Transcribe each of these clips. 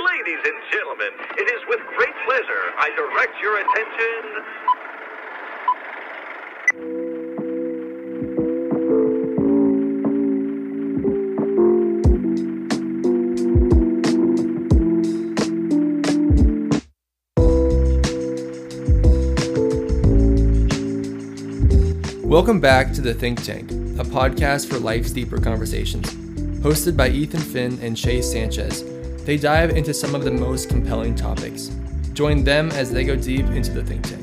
Ladies and gentlemen, it is with great pleasure I direct your attention. Welcome back to The Think Tank, a podcast for life's deeper conversations. Hosted by Ethan Finn and Chase Sanchez, they dive into some of the most compelling topics. Join them as they go deep into the think tank.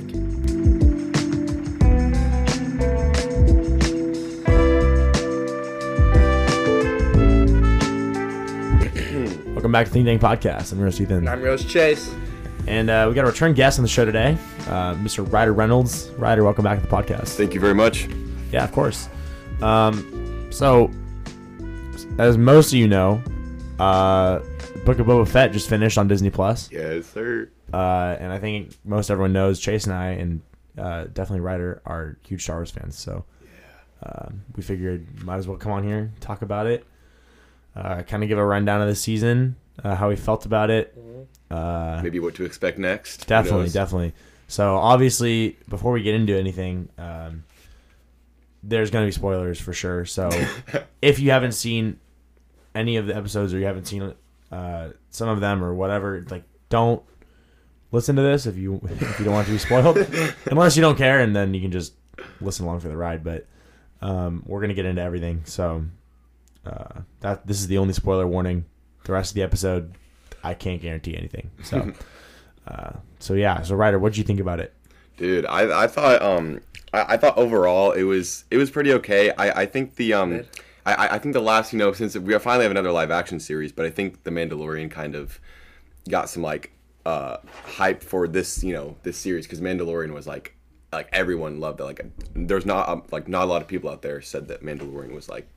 Welcome back to the Think Tank Podcast. I'm Rose Ethan. I'm Rose Chase. And uh, we got a return guest on the show today, uh, Mr. Rider Reynolds. Rider, welcome back to the podcast. Thank you very much. Yeah, of course. Um, so, as most of you know, uh, Book of Boba Fett just finished on Disney Plus, Yes, sir. uh, and I think most everyone knows Chase and I, and uh, definitely Rider, are huge Star Wars fans. So, uh, we figured might as well come on here talk about it, uh, kind of give a rundown of the season, uh, how we felt about it. Uh, Maybe what to expect next. Definitely, definitely. So obviously, before we get into anything, um, there's going to be spoilers for sure. So if you haven't seen any of the episodes or you haven't seen uh, some of them or whatever, like don't listen to this if you if you don't want to be spoiled, unless you don't care, and then you can just listen along for the ride. But um, we're gonna get into everything. So uh, that this is the only spoiler warning. The rest of the episode, I can't guarantee anything. So. Uh, so yeah, so Rider, what do you think about it? dude. I, I thought um I, I thought overall it was it was pretty okay. I, I think the um I, I- I think the last you know since we finally have another live action series, but I think the Mandalorian kind of got some like uh hype for this you know this series because Mandalorian was like like everyone loved it. Like there's not um, like not a lot of people out there said that Mandalorian was like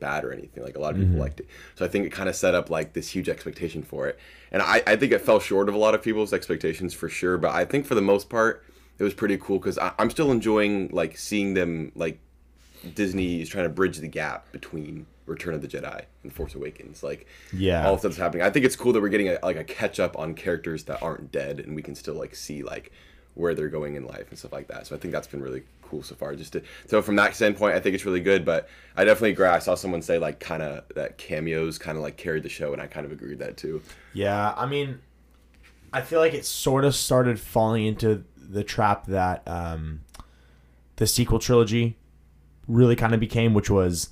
bad or anything. Like a lot of people liked it. So I think it kind of set up like this huge expectation for it. And I, I think it fell short of a lot of people's expectations for sure. But I think for the most part, it was pretty cool because I'm still enjoying like seeing them like Disney is trying to bridge the gap between Return of the Jedi and Force Awakens. Like Yeah. all of that's happening. I think it's cool that we're getting a, like a catch up on characters that aren't dead, and we can still like see like where they're going in life and stuff like that. So I think that's been really cool so far. Just to, so from that standpoint, I think it's really good. But I definitely agree. I saw someone say like kind of that cameos kind of like carried the show, and I kind of agree with that too. Yeah, I mean, I feel like it sort of started falling into the trap that um, the sequel trilogy really kind of became, which was,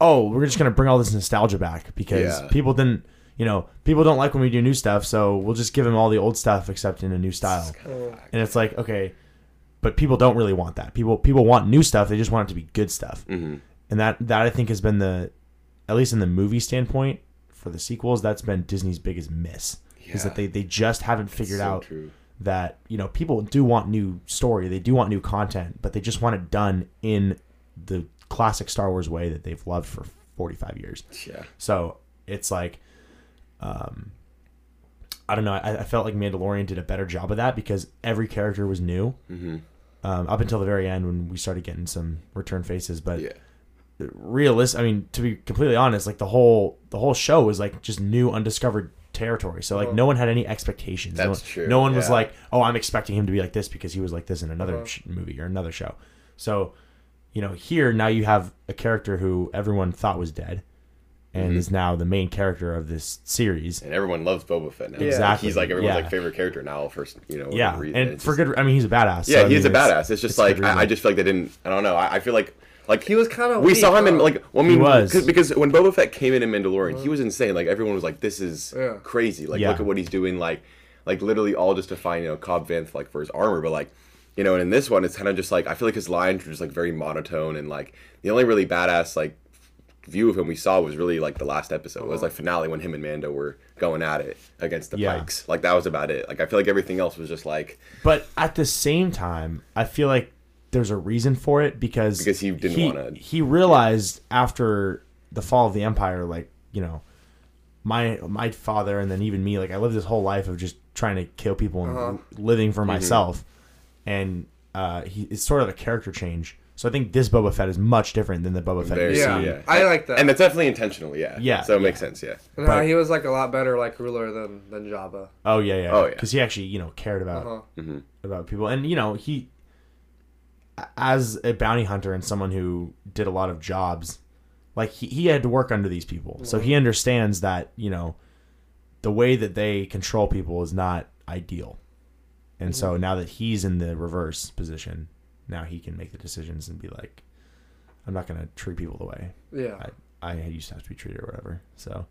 oh, we're just gonna bring all this nostalgia back because Yeah. people didn't, you know, people don't like when we do new stuff, so we'll just give them all the old stuff except in a new style. And it's like, okay, but people don't really want that. People people want new stuff. They just want it to be good stuff. Mm-hmm. And that that I think has been the, at least in the movie standpoint for the sequels, that's been Disney's biggest miss. Is Yeah. that they they just haven't figured so out true. that you know people do want new story, they do want new content, but they just want it done in the classic Star Wars way that they've loved for forty five years. Yeah. So it's like, um, I don't know. I, I felt like Mandalorian did a better job of that because every character was new. Mm-hmm. Um, up until the very end when we started getting some return faces, but Yeah. realist. I mean, to be completely honest, like the whole the whole show was like just new undiscovered territory. So like no one had any expectations. no That's one, true, No one was like, oh, I'm expecting him to be like this because he was like this in another Uh-huh. sh- movie or another show. So, you know, here now you have a character who everyone thought was dead, and Mm-hmm. is now the main character of this series. And everyone loves Boba Fett now. Exactly, He's like everyone's yeah. like favorite character now. For you know. Yeah, reason. and It's for just- good. I mean, he's a badass. so, Yeah, I he's mean, a badass. It's just it's like I, I just feel like they didn't. I don't know. I, I feel like like He was kind of. we saw him in like well, I mean was. cause- when Boba Fett came in in Mandalorian, he was insane. Like everyone was like, "This is Yeah. crazy!" Like Yeah. look at what he's doing. Like like literally all just to find you know Cobb Vanth like for his armor, but like you know, and in this one, it's kind of just like I feel like his lines were just like very monotone and like the only really badass like view of him we saw was really like the last episode. It was like finale when him and Mando were going at it against the Yeah. Pikes. Like that was about it. Like I feel like everything else was just like But at the same time, I feel like there's a reason for it because Because he didn't wanna- He realized after the fall of the empire, like you know, my my father and then even me, like I lived this whole life of just trying to kill people and living Mm-hmm. for myself, and uh, he it's sort of a character change. So I think this Boba Fett is much different than the Boba Fett. Very you Yeah. see. yeah. I like that. and it's definitely intentional. Yeah. Yeah, So it yeah. makes sense. Yeah. And but- he was like a lot better like ruler than than Jabba. Oh yeah, yeah. Oh, yeah. Because he actually, you know, cared about Uh-huh. about people, and you know, he as a bounty hunter and someone who did a lot of jobs, like he, he had to work under these people, so he understands that you know the way that they control people is not ideal, and so mm-hmm. now that he's in the reverse position, now he can make the decisions and be like, I'm not gonna treat people the way Yeah. I, I used to have to be treated or whatever. So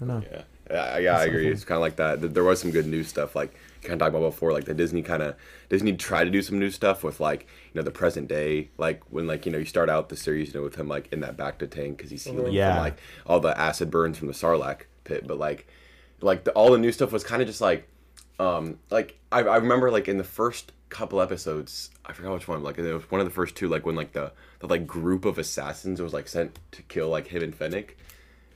I don't know. Yeah, yeah, yeah I agree. It's kind of like that. There was some good new stuff, like kind of talked about before, like the Disney kind of Disney tried to do some new stuff with like you know the present day, like when like you know you start out the series, you know, with him like in that bacta tank because he's healing Yeah. from like all the acid burns from the Sarlacc pit, but like like the, all the new stuff was kind of just like um like I, I remember like in the first couple episodes i forgot which one like it was one of the first two like when like the the like group of assassins was like sent to kill like him and fennec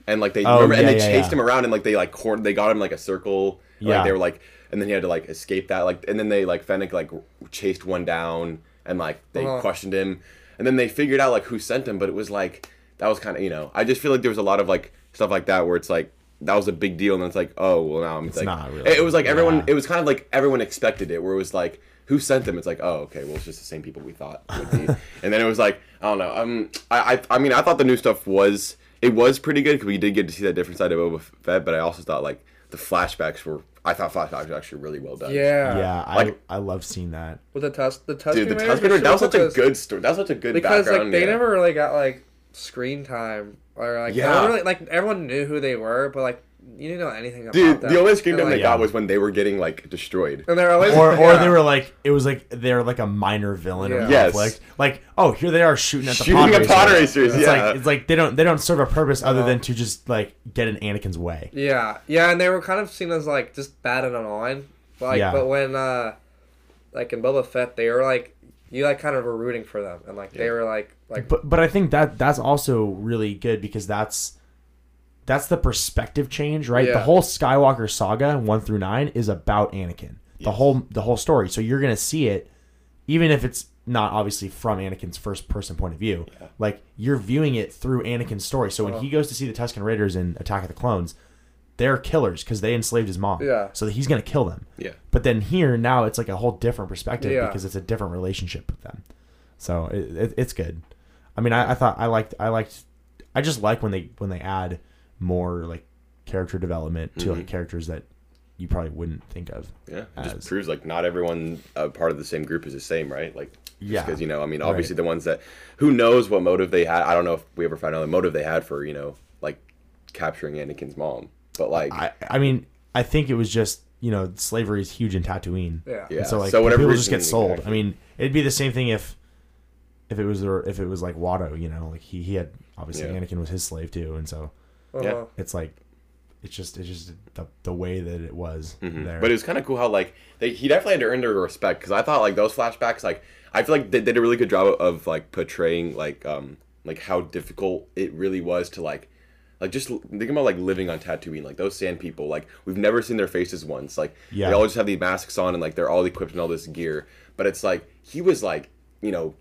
and like they Oh, remember and they yeah, chased yeah. him around and like they like cornered they got him like a circle and, Yeah. like they were like and then he had to like escape that like and then they like fennec like chased one down and like they Uh-huh. questioned him and then they figured out like who sent him but it was like that was kind of you know i just feel like there was a lot of like stuff like that where it's like that was a big deal and it's like oh well now i'm It's like not really. it, it was like everyone Yeah. it was kind of like everyone expected it where it was like who sent them it's like oh okay well it's just the same people we thought would be and then it was like i don't know um i i, I mean i thought the new stuff was it was pretty good because we did get to see that different side of Boba Fett but i also thought like the flashbacks were i thought flashbacks were actually really well done Yeah. Yeah, I Like- I love seeing that. With the test, the test. dude the Tusken that was such a good story that was such a good because background like they yeah. never really got like screen time or like Yeah. really, like everyone knew who they were, but like you didn't know anything about dude them. the only screen And, time they like, got Yeah. was when they were getting like destroyed and they're always Or or yeah. they were like it was like they're like a minor villain or Yes. conflict. Like oh here they are shooting at the Shooting pod at pod racers. racers, It's yeah. like it's like they don't they don't serve a purpose other Uh-huh. than to just like get in Anakin's way. Yeah, yeah, and they were kind of seen as like just bad and annoying. Like, Yeah. but when uh, like in Boba Fett, they were like you like kind of were rooting for them, and like they were like like But but I think that that's also really good because that's that's the perspective change, right? The Yeah. whole Skywalker saga, one through nine, is about Anakin. The Yes. whole the whole story. So you're gonna see it, even if it's not obviously from Anakin's first person point of view. Like you're viewing it through Anakin's story. So when Uh-huh. he goes to see the Tusken Raiders in Attack of the Clones, they're killers because they enslaved his mom. Yeah. So he's gonna kill them. yeah But then here now it's like a whole different perspective Yeah. because it's a different relationship with them. So it, it, it's good. I mean, I, I thought I liked I liked I just like when they when they add more like character development to like characters that you probably wouldn't think of. Yeah, it as- just proves like not everyone uh, part of the same group is the same, right? Like, Yeah. because you know, I mean, obviously Right. the ones that who knows what motive they had. I don't know if we ever found out the motive they had for you know like capturing Anakin's mom, but like, I I mean I think it was just you know slavery is huge in Tatooine. Yeah. Yeah. And so like So whatever people just get sold. exactly. I mean it'd be the same thing if if it was the if it was like Watto, you know, like he he had obviously Yeah. Anakin was his slave too, and so uh-huh. it's like it's just it's just the, the way that it was there. Mm-hmm. but it was kind of cool how like they, he definitely had to earn their respect because I thought like those flashbacks, like I feel like they did a really good job of, of like portraying like um like how difficult it really was to like like just l- think about like living on Tatooine, like those sand people. Like we've never seen their faces once. Like Yeah. they all just have these masks on and like they're all equipped in all this gear. But it's like he was like you know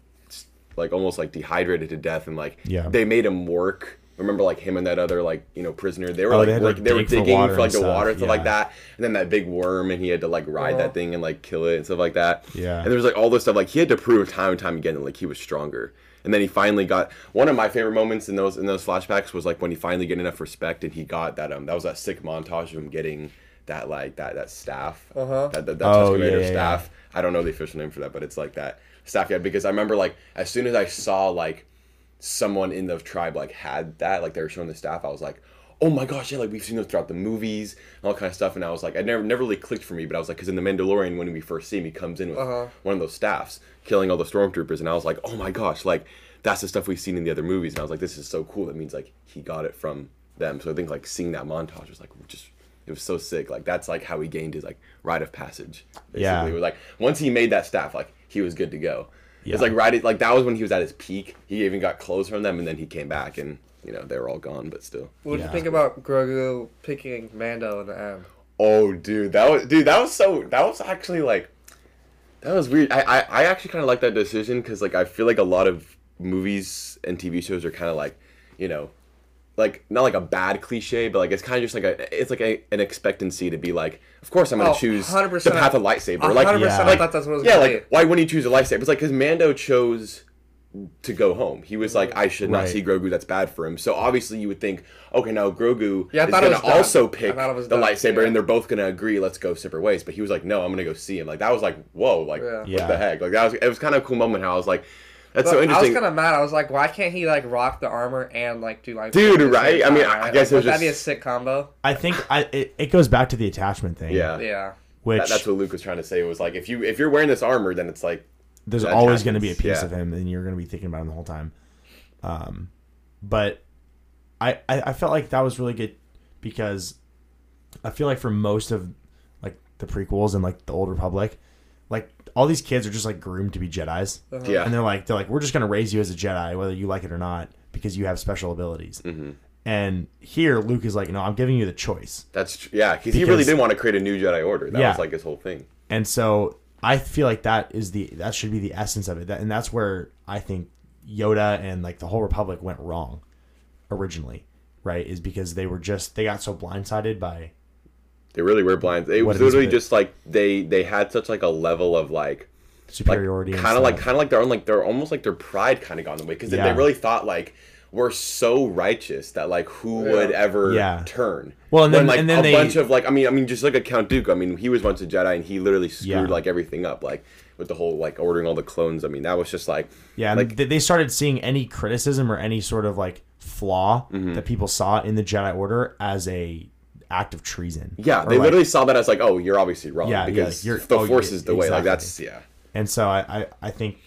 like almost like dehydrated to death and like Yeah. they made him work. Remember like him and that other like you know prisoner. They were Oh, like they had to, working, like, they were dig for digging water for like the stuff, water and stuff like that. And then that big worm and he had to like ride that thing and like kill it and stuff like that. Yeah. And there was like all this stuff like he had to prove time and time again that like he was stronger. And then he finally got one of my favorite moments in those in those flashbacks was like when he finally get enough respect and he got that um that was that sick montage of him getting that like that that staff Uh-huh. that that, that Oh, Tusken yeah, Raider yeah, staff. I don't know the official name for that, but it's like that staff yeah because I remember like as soon as I saw like someone in the tribe like had that like they were showing the staff I was like oh my gosh yeah like we've seen those throughout the movies and all kind of stuff and I was like I never never really clicked for me but I was like because in the Mandalorian when we first see him he comes in with Uh-huh. one of those staffs killing all the stormtroopers and I was like oh my gosh like that's the stuff we've seen in the other movies and I was like this is so cool that means like he got it from them so I think like seeing that montage was like just it was so sick like that's like how he gained his like rite of passage basically Yeah. it was like once he made that staff like he was good to go Yeah. it's like right at- like that was when he was at his peak he even got clothes from them and then he came back and you know they were all gone but still What did Yeah. you think about Grogu picking Mando in the end? oh dude that was dude that was so that was actually like That was weird. I I, I actually kind of like that decision because like I feel like a lot of movies and TV shows are kind of like, you know, like not like a bad cliche, but like it's kind of just like a it's like a, an expectancy to be like, of course I'm gonna Oh, choose 100%. the path of lightsaber. Like 100% Yeah. I thought that's what was yeah, like why wouldn't you choose a lightsaber? It's like because Mando chose to go home. He was like, I should not Right. see Grogu. That's bad for him. So obviously you would think, okay, now Grogu Yeah, I is thought it gonna was done. also pick thought it was the done, lightsaber, yeah. and they're both gonna agree. Let's go separate ways. But he was like, no, I'm gonna go see him. Like that was like, whoa, like Yeah. what Yeah. the heck? Like that was it was kind of a cool moment. How I was like, that's But so interesting. I was kind of mad. I was like, why can't he like rock the armor and like do like Dude, right? same I mean, time, I right? guess it was Like, that'd be a just- sick combo. I think I it, it goes back to the attachment thing. yeah. Yeah. Which That- that's what Luke was trying to say. It was like, if you if you're wearing this armor, then it's like, there's that always going to be a piece yeah. of him, and you're going to be thinking about him the whole time. Um, but I, I I felt like that was really good because I feel like for most of like the prequels and like the old Republic, like all these kids are just like groomed to be Jedi's, yeah, and they're like they're like we're just going to raise you as a Jedi whether you like it or not because you have special abilities. Mm-hmm. And here Luke is like, no, I'm giving you the choice. that's tr- yeah. Because he really did want to create a new Jedi Order. That Yeah. was like his whole thing. And so I feel like that is the that should be the essence of it. That, and that's where I think Yoda and like the whole Republic went wrong originally, right? Is because they were just they got so blindsided by They really were blind. It was literally it. just like they they had such like a level of like like superiority. kind of like kind of like their own like they're almost like their pride kind of gone away because Yeah. they really thought like we're so righteous that like who Yeah. would ever Yeah. turn Well, and then- When, like and then a they- bunch of like I mean I mean just like a Count Dooku I mean he was once a Jedi and he literally screwed Yeah. like everything up like with the whole like ordering all the clones I mean that was just like yeah, like they- they started seeing any criticism or any sort of like flaw Mm-hmm. that people saw in the Jedi Order as a act of treason. yeah Or, they like- literally saw that as like oh you're obviously wrong Yeah, yeah, because you're- the oh, force yeah, is the way like exactly. that's yeah And so I I, I think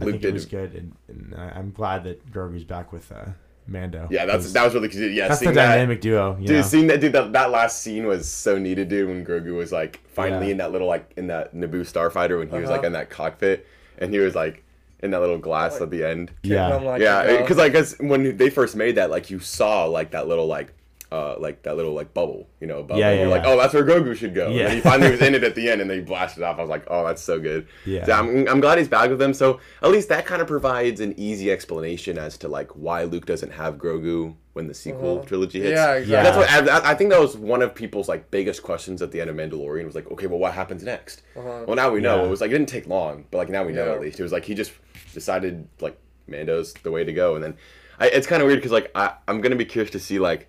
I Luke think it did- was good, and, and I- I'm glad that Grogu's back with uh, Mando. yeah that's 'cause that was really yeah that's the seeing that- dynamic duo. You Dude, know? seeing that dude, that, that last scene was so needed, dude. When Grogu was like finally Yeah. in that little like in that Naboo starfighter when he was Uh-huh. like in that cockpit and he was like in that little glass at the end. Yeah. I'm like, yeah, yo. because like, cause when they first made that, like you saw like that little like. Uh, like that little like bubble, you know, above Yeah, yeah, You're like, yeah. oh, that's where Grogu should go. Yeah. And he finally was in it at the end, and then he blasted off. I was like, oh, that's so good. Yeah. So I'm, I'm glad he's back with them. So at least that kind of provides an easy explanation as to like why Luke doesn't have Grogu when the sequel trilogy hits. Yeah, Yeah. That's what I, I think that was one of people's like biggest questions at the end of Mandalorian was like, okay, well, what happens next? Uh-huh. Well, now we know. Yeah. It was like it didn't take long, but like now we know Yeah. at least. It was like he just decided like Mando's the way to go, and then I, it's kind of weird because like I, I'm gonna be curious to see like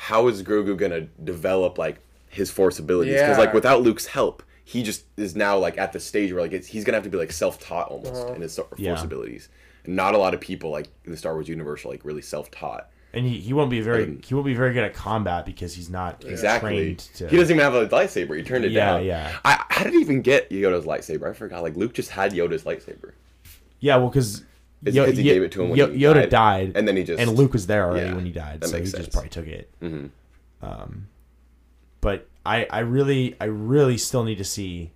how is Grogu gonna develop like his Force abilities because Yeah. like without Luke's help. He just is now like at the stage where like it's, he's gonna have to be like self-taught almost in his Star- Force Yeah. abilities. And not a lot of people like in the Star Wars universe are like really self-taught. and he, he won't be very Um, he won't be very good at combat because he's not Exactly. trained to. He doesn't even have a lightsaber. He turned it Yeah, down. yeah. I, how did he even get Yoda's lightsaber? I forgot. Like Luke just had Yoda's lightsaber. yeah, well, because Is it 'cause he gave it to him when he Yoda died? died, And then he just- and Luke was there already Yeah, when he died, that so he makes just sense. probably took it. Mm-hmm. Um, but I I really I really still need to see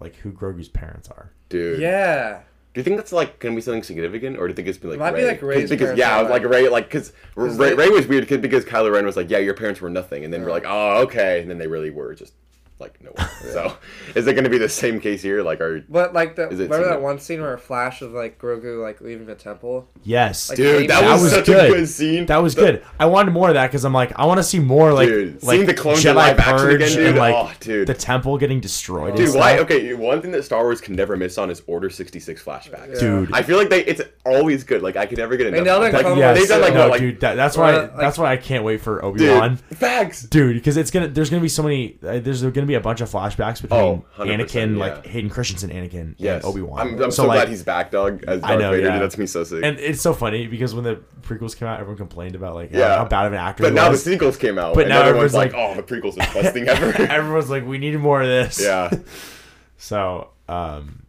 like who Grogu's parents are. Dude. Yeah. Do you think that's like gonna be something significant, or do you think it's be like might be Rey? like Rey's because parents yeah, are, like like- Rey, like because Rey, they- Rey was weird 'cause- because Kylo Ren was like, yeah, your parents were nothing, and then we're like, oh, okay, and then they really were just like no. one. So, is it gonna be the same case here? Like, are But like the Is it remember that one scene where a flash of like Grogu like leaving the temple? Yes, Like, dude, that, That was, was such good. a good scene. that was The- good. I wanted more of that because I'm like I want to see more like Dude, like seeing the clones Jedi in live action purge again, dude, and like oh, dude. the temple getting destroyed. and Dude, why? Okay, one thing that Star Wars can never miss on is Order sixty six flashbacks. Dude. I feel like they it's always good. Like I could never get enough. nailed it in like, Yes, they've done like no, what, like dude, that, that's why like- that's why I can't wait for Obi Wan. facts. Dude, because it's gonna there's gonna be so many uh, there's gonna be a bunch of flashbacks between Oh, Anakin, yeah. like Hayden Christensen, Anakin, Yes, and Obi Wan. I'm, I'm so, like, glad he's back, dog. As Darth I know, Vader, yeah. dude, that's me so sick. And it's so funny because when the prequels came out, everyone complained about like how- Yeah. how, bad of an actor. but he now the sequels came out, But and now everyone's like, everyone's "Oh, the prequels is the best thing ever." everyone's like, we needed more of this. yeah, So, um,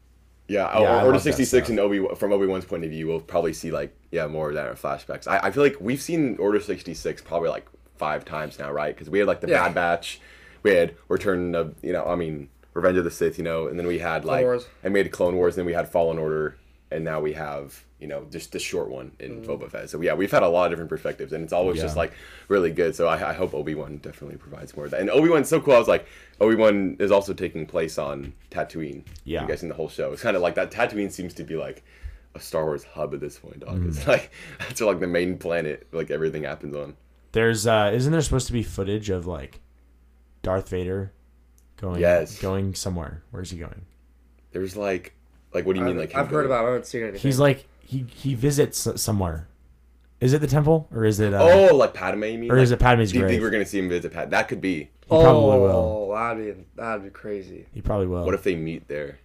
yeah. Yeah, I Order love sixty six and Obi from Obi Wan's point of view, we'll probably see like yeah more of that in flashbacks. I, I feel like we've seen Order sixty six probably like five times now, right? Because we had like the Yeah. Bad Batch, we had Return of you know, I mean Revenge of the Sith, you know, and then we had like Wars. and we had Clone Wars, and then we had Fallen Order. And now we have you know just the short one in Boba Fett. So yeah, we've had a lot of different perspectives, and it's always just like really good. So I, I hope Obi Wan definitely provides more of that. And Obi Wan's so cool. I was like, Obi Wan is also taking place on Tatooine. Yeah. you guys in the whole show. It's kind of like that. Tatooine seems to be like a Star Wars hub at this point, dog. Mm. It's like that's like the main planet. Like everything happens on. There's uh isn't there supposed to be footage of like Darth Vader going Yes. going somewhere? Where's he going? There's like, like what do you mean? Like I've heard about. it. I haven't seen anything. He's like he he visits somewhere. Is it the temple or is it uh, Oh, like Padme, you mean? or is it Like, Padme's Do you think grave? we're gonna see him visit Pat? That could be. He probably oh, will. that'd be that'd be crazy. He probably will. What if they meet there?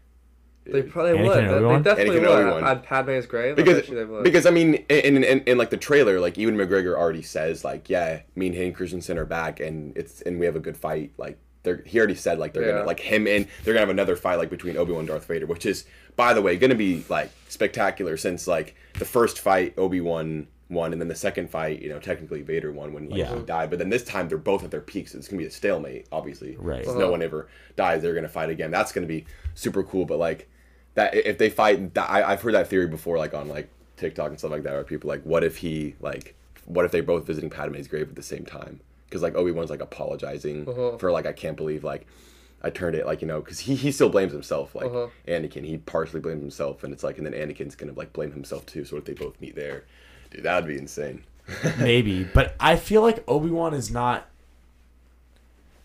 They probably Anakin would. They, they definitely Anakin would. Obi-Wan. On Padme's grave. Because bet would. because I mean in, in, in, in like the trailer like Ewan McGregor already says like yeah me and Hayden Christensen are back and it's and we have a good fight like they're he already said like they're Yeah. gonna like him and they're gonna have another fight like between Obi Wan and Darth Vader which is by the way gonna be like spectacular since like the first fight Obi Wan won and then the second fight you know technically Vader won when like Yeah. he died but then this time they're both at their peaks so it's gonna be a stalemate obviously Right. 'Cause no uh-huh. one ever dies they're gonna fight again that's gonna be super cool but like that if they fight that I, i've heard that theory before like on like tiktok and stuff like that where people like what if he like what if they're both visiting padme's grave at the same time because like obi-wan's like apologizing for like i can't believe like i turned it like you know because he, he still blames himself like anakin he partially blames himself and it's like and then anakin's gonna like blame himself too so if they both meet there dude that would be insane Maybe, but I feel like Obi Wan is not.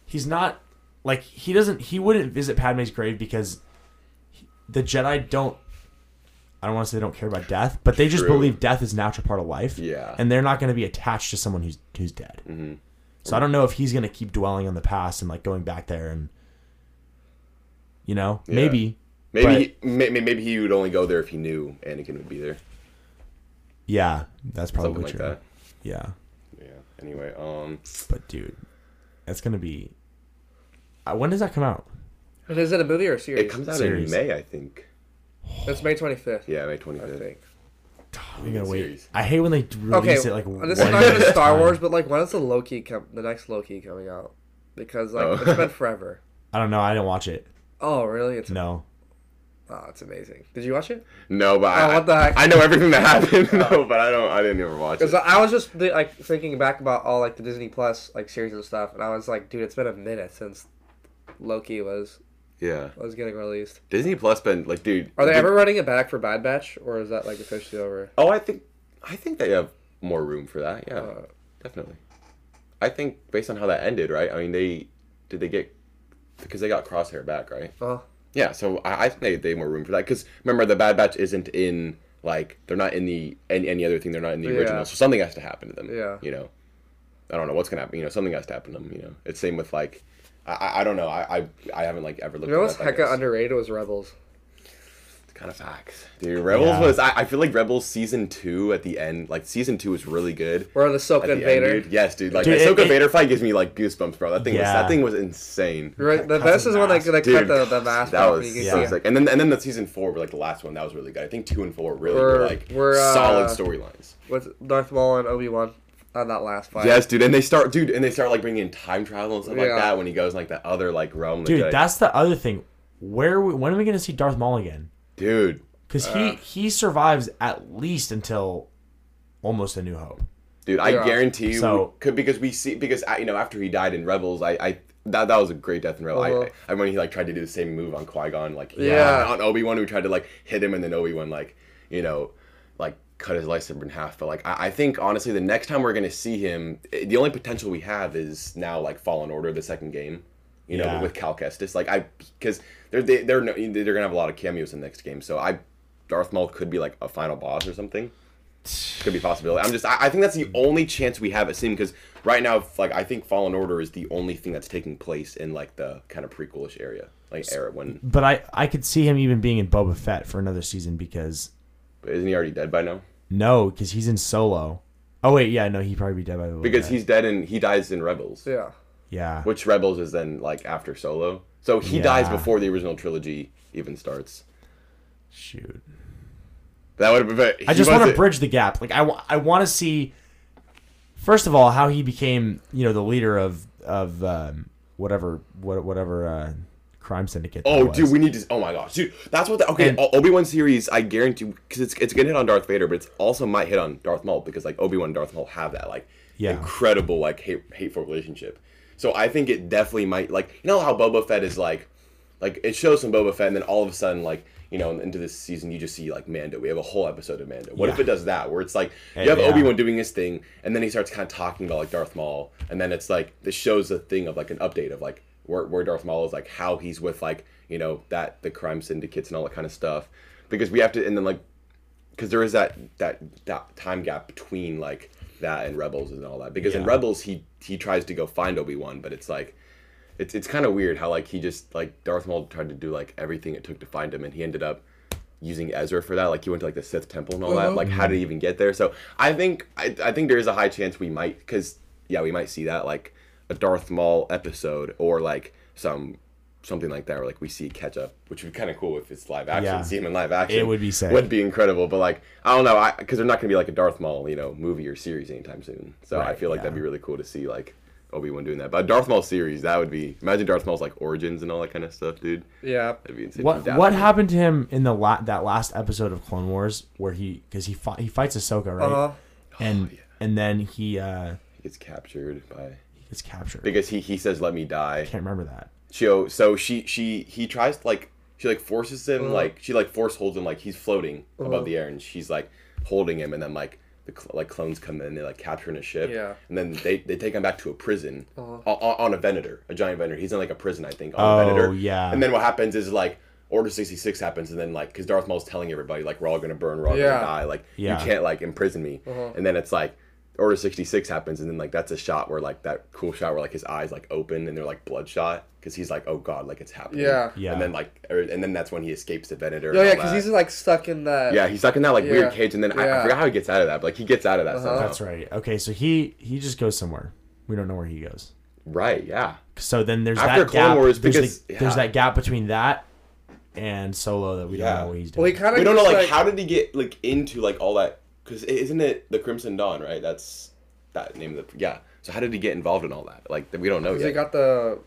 He's not like he doesn't. He wouldn't visit Padme's grave because he- the Jedi don't. I don't want to say they don't care about death, but they just believe death is a natural part of life. Yeah. and they're not going to be attached to someone who's who's dead. Mm-hmm. So I don't know if he's going to keep dwelling on the past and like going back there and. You know, Yeah. maybe, maybe may, may- maybe he would only go there if he knew anakin would be there yeah, that's probably something like true. that Yeah, yeah anyway um but dude, that's gonna be. Uh, when does that come out? Is it a movie or a series? it comes out Series. in may i think It's May 25th. yeah may 25th think. I'm gonna wait. series. I hate when they Okay, release it like this is not even a Star time. Wars, but like when is the Loki come? The next Loki coming out? Because like Oh. it's been forever. I don't know. I didn't watch it. Oh really? It's No. oh, it's amazing. Did you watch it? No, but Oh, I, what the heck? I know everything that happened. no, but I don't. I didn't ever watch it. I was just like thinking back about all like the Disney Plus like series and stuff, and I was like, dude, it's been a minute since Loki was Yeah, was getting released. Disney Plus been like, dude. Are they dude- ever running it back for Bad Batch, or is that like officially over? Oh, I think, I think they have more room for that. Yeah, Uh, definitely. I think based on how that ended, right? I mean, they did they get because they got Crosshair back, right? Oh, Yeah, so I, I think they, they have more room for that because remember the Bad Batch isn't in like they're not in the any, any other thing. They're not in the Yeah. original, so something has to happen to them. Yeah. you know, I don't know what's gonna happen. You know, something has to happen to them. You know, it's same with like. I, I- I don't know. I, I I haven't like ever looked. you know it what's up, I hecka guess. underrated was Rebels. It's kind of facts, dude. Rebels Yeah. was. I, I feel like Rebels season two at the end, like season two was really good. Where Ahsoka and the end, Vader. dude. Yes, dude. Like Dude, the it- Ahsoka it- Vader fight gives me like goosebumps, bro. That thing was that thing was insane. Right, the Cuts best is when they, mask. they Dude, cut the, the mask that off was and you can so see sick. And then and then the season four, were, like the last one, that was really good. I think two and four really were We're- like we're, uh, solid storylines. with Darth Maul and Obi Wan on that last fight. Yes, dude, and they start, dude, and they start like bringing in time travel and stuff like that when he goes in, like that other like realm. Dude, like, that's the other thing. Where we, when are we going to see Darth Maul again? dude, Because Uh. he he survives at least until almost a New Hope. dude, I Yeah. guarantee you, So- could because we see because you know after he died in Rebels, I, I that that was a great death in Rebels. Uh-huh. I, I when he like tried to do the same move on Qui Gon, like Yeah. on Obi Wan who tried to like hit him, and then Obi Wan like you know like cut his lightsaber in half. But like I, I think honestly, the next time we're gonna see him, eh, the only potential we have is now like Fallen Order, the second game. You know, Yeah. with Cal Kestis, like I, because they're they, they're no, they're gonna have a lot of cameos in the next game. So I, Darth Maul could be like a final boss or something. Could be a possibility. I'm just, I, I think that's the only chance we have at seeing because right now, like I think Fallen Order is the only thing that's taking place in like the kind of prequelish area, like era when. But I I could see him even being in Boba Fett for another season because isn't he already dead by now? no, because he's in Solo. Oh wait, yeah, no, he'd probably be dead by the way. Because he's dead and he dies in Rebels, Yeah. yeah. which Rebels is then like after Solo. So he dies before the original trilogy even starts. Shoot. That would have been. I just want to bridge the gap. Like I, I want to see first of all how he became, you know, the leader of of um, whatever what whatever uh, crime syndicate. Oh, dude, we need to. Oh my gosh, dude, that's what. The, okay, And- Obi Wan series, I guarantee, because it's it's gonna hit on Darth Vader, but it's also might hit on Darth Maul because like Obi Wan and Darth Maul have that like Yeah. incredible like hate, hateful relationship. So I think it definitely might like you know how Boba Fett is like, like it shows some Boba Fett, and then all of a sudden like you know into this season you just see like Mando. We have a whole episode of Mando. What if it does that where it's like you Yeah, have yeah. Obi Wan doing his thing, and then he starts kind of talking about like Darth Maul, and then it's like this shows a thing of like an update of like where, where Darth Maul is, like how he's with like you know that the crime syndicates and all that kind of stuff, because we have to, and then like because there is that that that time gap between like that and Rebels and all that. Because in Rebels he he tries to go find Obi Wan, but it's like it's it's kind of weird how like he just like Darth Maul tried to do like everything it took to find him, and he ended up using Ezra for that. Like he went to like the Sith temple and all that. Uh-huh. Like how did he even get there? So I think I I think there is a high chance we might because yeah we might see that like a Darth Maul episode or like some something like that, or like we see catch up, which would be kind of cool if it's live action. Yeah. See him in live action. It would be sick. Would be incredible, but like I don't know, because they're not gonna be like a Darth Maul, you know, movie or series anytime soon. So I feel like yeah. that'd be really cool to see like Obi Wan doing that. But a Darth Maul series, that would be imagine Darth Maul's like origins and all that kind of stuff, dude. Yeah. That'd be insane. What what happened to him in the la- that last episode of Clone Wars where he because he fought, he fights Ahsoka right Uh huh. and Oh, yeah. and then he uh He gets captured by he gets captured. because he he says let me die. I Can't remember that. She so she she he tries to like she like forces him Uh-huh. like she like force holds him like he's floating Uh-huh. above the air and she's like holding him and then like the cl- like clones come in and they like capture in a ship Yeah. and then they they take him back to a prison Uh-huh. on, on a venator a giant venator he's in like a prison I think on Oh, a venator yeah. and then what happens is like Order sixty six happens and then like because Darth Maul's telling everybody like we're all gonna burn we're all Yeah. gonna die like Yeah. you can't like imprison me Uh-huh. and then it's like Order 66 happens, and then like that's a shot where like that cool shot where like his eyes like open and they're like bloodshot because he's like, oh god, like it's happening. Yeah. Yeah. And then like, er, and then that's when he escapes the Venator. Oh yeah, because he's like stuck in that. yeah, he's stuck in that like Yeah. weird cage, and then I, I forgot how he gets out of that, but like he gets out of that Uh-huh. That's right. Okay, so he he just goes somewhere. We don't know where he goes. Right. Yeah. So then there's After that Clone gap. Wars, there's, because- the, yeah. there's that gap between that and Solo that we Yeah. don't know what he's doing. Well, he kind of. We don't know like, how did he get like into like all that? Because isn't it the Crimson Dawn? Right. That's that name of the yeah. So how did he get involved in all that? Like we don't know yet. he got the.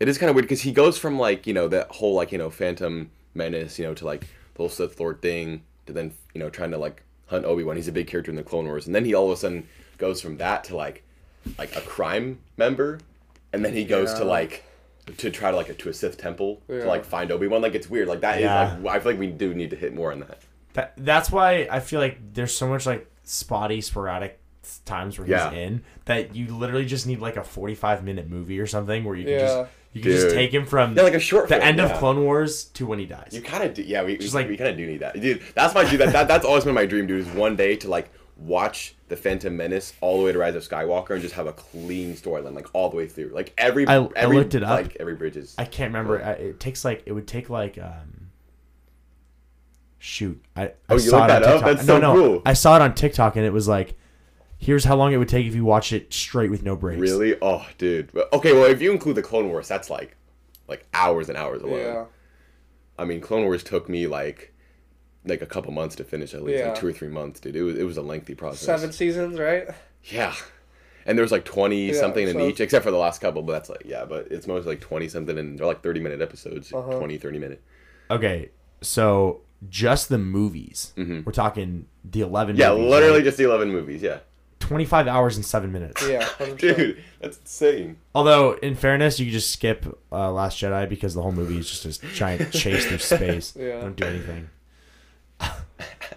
it is kind of weird because he goes from like you know that whole like you know Phantom Menace you know to like the whole Sith Lord thing to then you know trying to like hunt Obi Wan. He's a big character in the Clone Wars, and then he all of a sudden goes from that to like like a crime member, and then he goes to like to try to like to a Sith temple Yeah. to like find Obi Wan. Like it's weird. Like that is Yeah. like I feel like we do need to hit more on that. That, that's why I feel like there's so much like spotty, sporadic times where he's in that you literally just need like a 45 minute movie or something where you can Yeah. just you can just take him from Yeah, like a short. the film, end yeah. of Clone Wars to when he dies. You kind of do, yeah. We, Just we, like- we kind of do need that, dude. That's my dude. That, that that's always been my dream, dude. Is one day to like watch the Phantom Menace all the way to Rise of Skywalker and just have a clean storyline, like all the way through, like every I- I looked it up. like every bridge is. I can't remember. I, it takes like it would take like um. Shoot, I, I Oh, you saw looked it on that up? TikTok. That's no, so no, cool. I saw it on TikTok and it was like, here's how long it would take if you watch it straight with no breaks. Really? Oh, dude. Okay, well, if you include the Clone Wars, that's like, like hours and hours alone. Yeah. I mean, Clone Wars took me like, like a couple months to finish at least, Yeah. like two or three months, dude. It was it was a lengthy process. Seven seasons, right? Yeah. And there's like 20 Yeah, something in each, except for the last couple, but that's like, yeah, but it's mostly like 20 something, and they're like 30 minute episodes, Uh-huh. 20, 30 minute. Okay, so just the movies. We're talking the 11 Mm-hmm. Yeah, movies, literally right? just the 11 movies, yeah. 25 hours and 7 minutes. Yeah. Dude, that's insane. Although, in fairness, you could just skip uh, Last Jedi because the whole movie is just a giant chase through space. Yeah. Don't do anything.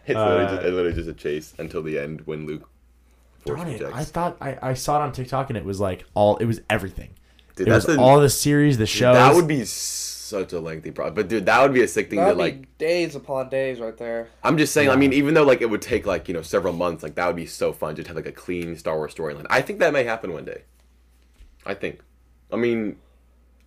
It's literally, Uh, just, it's literally just a chase until the end when Luke Darn it! I thought I, I saw it on TikTok and it was like all it was everything. Dude, it was the, all the series, the shows. That would be such a lengthy process. But dude, that would be a sick thing That'd to be like. days upon days right there. I'm just saying. I mean, even though like it would take like you know several months, like that would be so fun. Just have like a clean Star Wars storyline. I think that may happen one day. I think. I mean,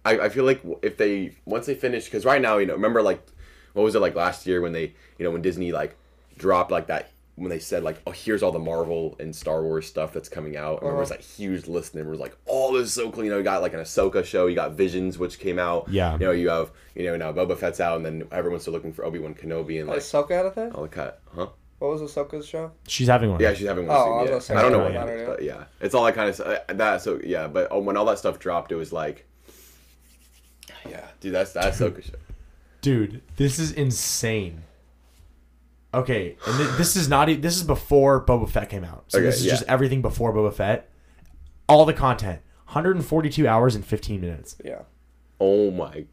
I, I feel like if they once they finish because right now you know remember like what was it like last year when they you know when Disney like dropped like that when they said like oh here's all the Marvel and Star Wars stuff that's coming out. Remember it was uh-huh. that huge list and it was like oh this is so cool. You know you got like an Ahsoka show, you got Visions which came out. Yeah. You know you have you know now Boba Fett's out and then everyone's still looking for Obi Wan Kenobi and Oh, like Ahsoka out of thing? all the cut huh. What was Ahsoka's show? She's having one. Yeah, she's having one Oh, soon. I was yeah. gonna say, I don't know what don't it know. is, but yeah, it's all that kind of stuff. Uh, that so yeah, but oh, when all that stuff dropped, it was like yeah, dude, that's that's so good. Dude, this is insane. Okay, and th- this is not. e- This is before Boba Fett came out. So Okay, this is yeah. just everything before Boba Fett. All the content, 142 hours and 15 minutes. Yeah. Oh my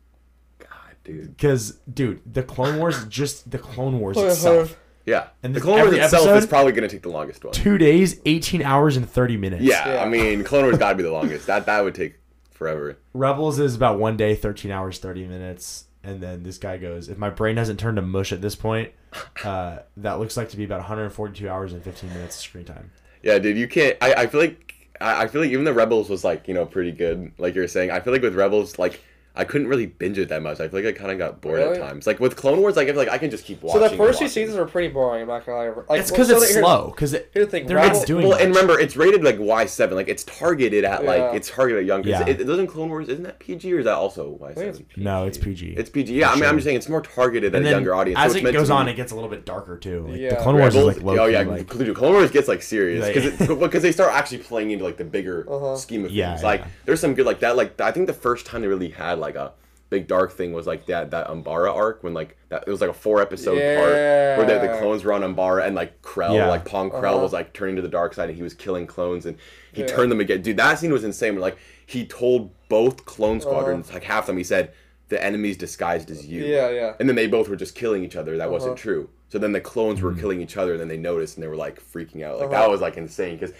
god, dude. Because, dude, the Clone Wars, just the Clone Wars itself, Yeah, And the this- Clone Wars every itself is episode- probably gonna take the longest one. two days, 18 hours and 30 minutes. Yeah, Yeah. I mean, Clone Wars got to be the longest. That that would take forever. Rebels is about one day, 13 hours, 30 minutes. And then this guy goes, if my brain hasn't turned to mush at this point, uh, that looks like to be about 142 hours and 15 minutes of screen time. Yeah, dude, you can't. I, I feel like I, I feel like even the Rebels was like you know pretty good. Like you're saying, I feel like with Rebels, like I couldn't really binge it that much. I feel like I kind of got bored Really? at times. Like with Clone Wars, like I feel like I can just keep watching. So the first two seasons are pretty boring. I'm not gonna lie. Like, It's because well, it's so slow. Because Here's the thing. they're Rebel- not doing Well, much. and remember, it's rated like Y seven. Like it's targeted at Yeah. like it's targeted at young. Yeah. It, it doesn't Clone Wars. Isn't that PG or is that also Y I think it's seven? no, it's PG. It's PG. Yeah, I mean, I'm just saying it's more targeted at a younger audience. as so it goes be- on, it gets a little bit darker too. Like the Yeah. Clone Wars is like low oh yeah, like dude, Clone Wars gets like serious because because they start actually playing into like the bigger Uh-huh. scheme of things. Like there's some good like that. Like I think the first time they really had like a big dark thing was like that that Umbara arc when like that it was like a four episode part where the, the clones were on Umbara and like Krell Yeah. like Pong Krell Uh-huh. was like turning to the dark side and he was killing clones and he Yeah. turned them again. Dude, that scene was insane. Where, like he told both clone Uh-huh. squadrons like half of them he said the enemy's disguised as you. Yeah, yeah. And then they both were just killing each other. That wasn't Uh-huh. true. So then the clones Hmm. were killing each other, and then they noticed, and they were like freaking out. Like Uh-huh. that was like insane. Because,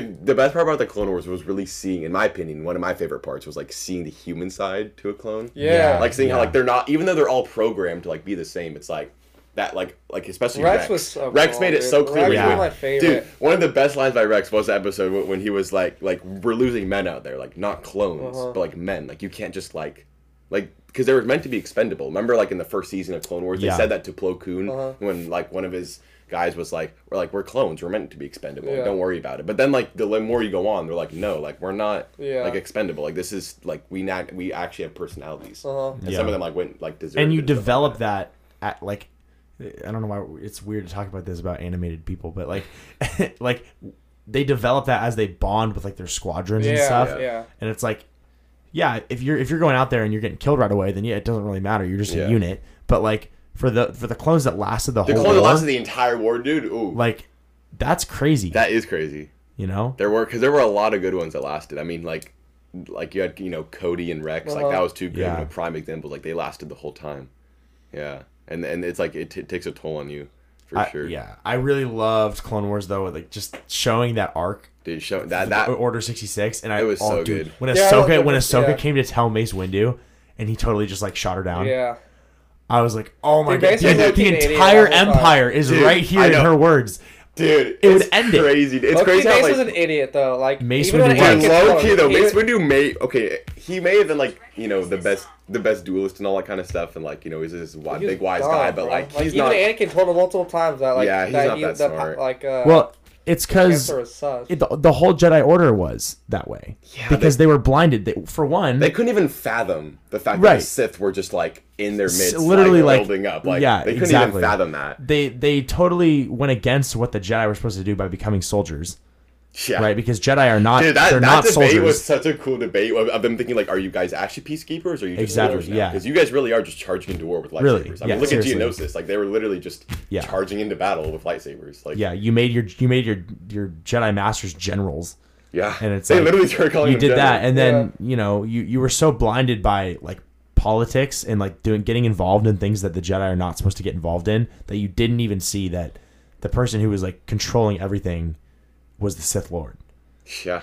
dude, the best part about the Clone Wars was really seeing, in my opinion, one of my favorite parts was like seeing the human side to a clone. Yeah. Like seeing how like they're not, even though they're all programmed to like be the same. It's like that, like like especially Rex Rex. was so Rex cool, made it dude. so clear. Rex when was my favorite. Dude, one of the best lines by Rex was the episode when- when he was like, like we're losing men out there, like not clones, Uh-huh. but like men. Like you can't just like, like because they were meant to be expendable. Remember, like in the first season of Clone Wars, they said that to Plo Koon Uh-huh. when like one of his guys was like, "We're like we're clones. We're meant to be expendable. Yeah. Don't worry about it." But then like the more you go on, they're like, "No, like we're not Yeah. like expendable. Like this is like we not we actually have personalities." Uh-huh. And Yeah. some of them like went like deserved and you it stuff like develop that. that at like I don't know why it's weird to talk about this about animated people, but like like they develop that as they bond with like their squadrons and Yeah, stuff. yeah. And it's like yeah, if you're if you're going out there and you're getting killed right away, then yeah, it doesn't really matter. You're just Yeah. a unit. But like for the for the clones that lasted the, The whole clone that lasted the entire war, dude. Ooh, like that's crazy. that is crazy. you know? There were because there were a lot of good ones that lasted. I mean, like, like you had you know Cody and Rex. Like Uh-huh. that was two good Yeah. you know, prime examples. Like they lasted the whole time. Yeah, and and it's like it t- takes a toll on you for I- sure. Yeah, I really loved Clone Wars though, like just showing that arc dude. Show that that Order sixty six, and I It was oh, so dude, good. when Yeah, Ahsoka love when the- Ahsoka yeah. came to tell Mace Windu, and he totally just like shot her down. Yeah. I was like, oh my Dude, god, Mace dude, was like the entire the whole time. empire is Dude, right here in her words. dude. It would it's end it. crazy. It's lowkey crazy Mace how like. was an idiot though. Like Mace even when Windu Dude, was. Low key though, him- Mace Windu may okay. He may have been like you know the best, the best duelist and all that kind of stuff, and like you know he's this wide, he big wise dumb, guy, but bro. like he's even not. Anakin told him multiple times that like Yeah, he's that not he, that the, smart. like uh Well, it's because Cancer the, the whole Jedi Order was that way Yeah, because they- they, were blinded. They, for one, They couldn't even fathom the fact that the Sith were just like in their midst, literally, like, like- building up. Like yeah, they couldn't exactly. even fathom that. they they totally went against what the Jedi were supposed to do by becoming soldiers, Yeah, right? Because Jedi are not Dude, that, they're that not debate soldiers. was such a cool debate of, of them thinking like, are you guys actually peacekeepers or are you just Exactly, now? yeah. Because you guys really are just charging into war with lightsabers. Really, I mean, yeah, look seriously. at Geonosis. Like they were literally just Yeah. charging into battle with lightsabers. Like yeah, you made your you made your your Jedi masters generals. yeah, and it's they like, literally started calling you did that and then you know you you were so blinded by like politics and like doing getting involved in things that the jedi are not supposed to get involved in that you didn't even see that the person who was like controlling everything was the sith lord. Yeah,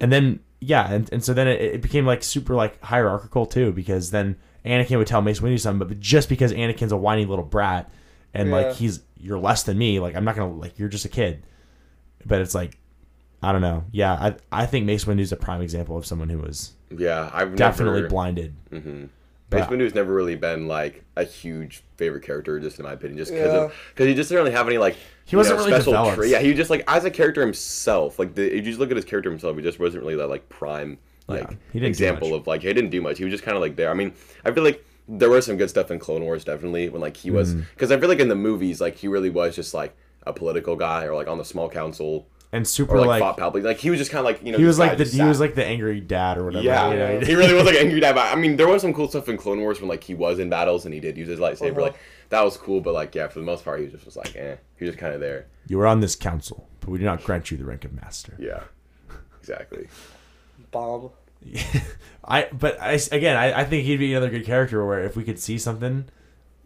and then yeah and, and so then it, it became like super like hierarchical too because then anakin would tell mace windu something but just because anakin's a whiny little brat and Yeah. like he's you're less than me like i'm not gonna like you're just a kid. But it's like i don't know. Yeah i i think mace windu's a prime example of someone who was yeah. I've definitely never, blinded mm-hmm. Mace never really been like a huge favorite character, just in my opinion, just because Yeah. because he just didn't really have any like He wasn't know, really special trait. Yeah, he just like as a character himself, like the, if you just look at his character himself, he just wasn't really that like prime like Yeah, example of like he didn't do much. He was just kind of like there. I mean, I feel like there was some good stuff in Clone Wars definitely when like he was Mm-hmm. because I feel like in the movies like he really was just like a political guy or like on the small council and super or like, like, fought Palpatine. Like he was just kind of like you know he was like the just he was like the angry dad or whatever. yeah, you know? he really was like angry dad. But I mean, there was some cool stuff in Clone Wars when like he was in battles and he did use his lightsaber. Uh-huh. Like that was cool. But like yeah, for the most part, he was just was like eh. He was just kind of there. You were on this council, but we do not grant you the rank of master. Yeah, exactly. Bomb. I but I again I, I think he'd be another good character where if we could see something,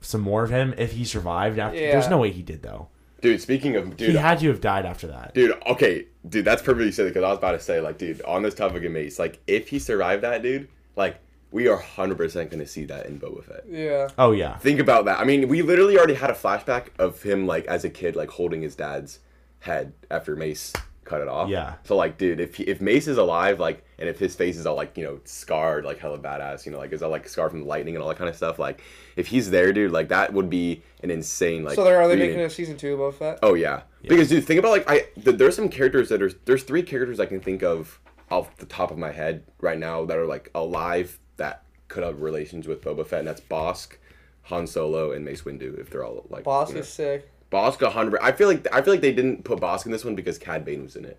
some more of him if he survived after. There's no way he did though. Dude, speaking of dude, he had to have died after that. Dude, okay, dude, that's perfectly silly because I was about to say, like, dude, on this topic of Mace, like, if he survived that, dude, like, we are hundred percent gonna see that in Boba Fett. Yeah. Oh yeah. Think about that. I mean, we literally already had a flashback of him, like, as a kid, like, holding his dad's head after Mace cut it off. Yeah. So, like, dude, if he, if Mace is alive, like, and if his face is all like, you know, scarred, like, hella badass, you know, like, is all like scarred from the lightning and all that kind of stuff, like, if he's there, dude, like, that would be an insane, like. So they're are they reunion. making a season two of that? Fett? Oh yeah. Because dude, think about like I th- there's some characters that are there's three characters I can think of off the top of my head right now that are like alive that could have relations with Boba Fett, and that's Bossk, Han Solo, and Mace Windu. If they're all like Boss you know. is sick. Bossk a hundred. I feel like I feel like they didn't put Bossk in this one because Cad Bane was in it,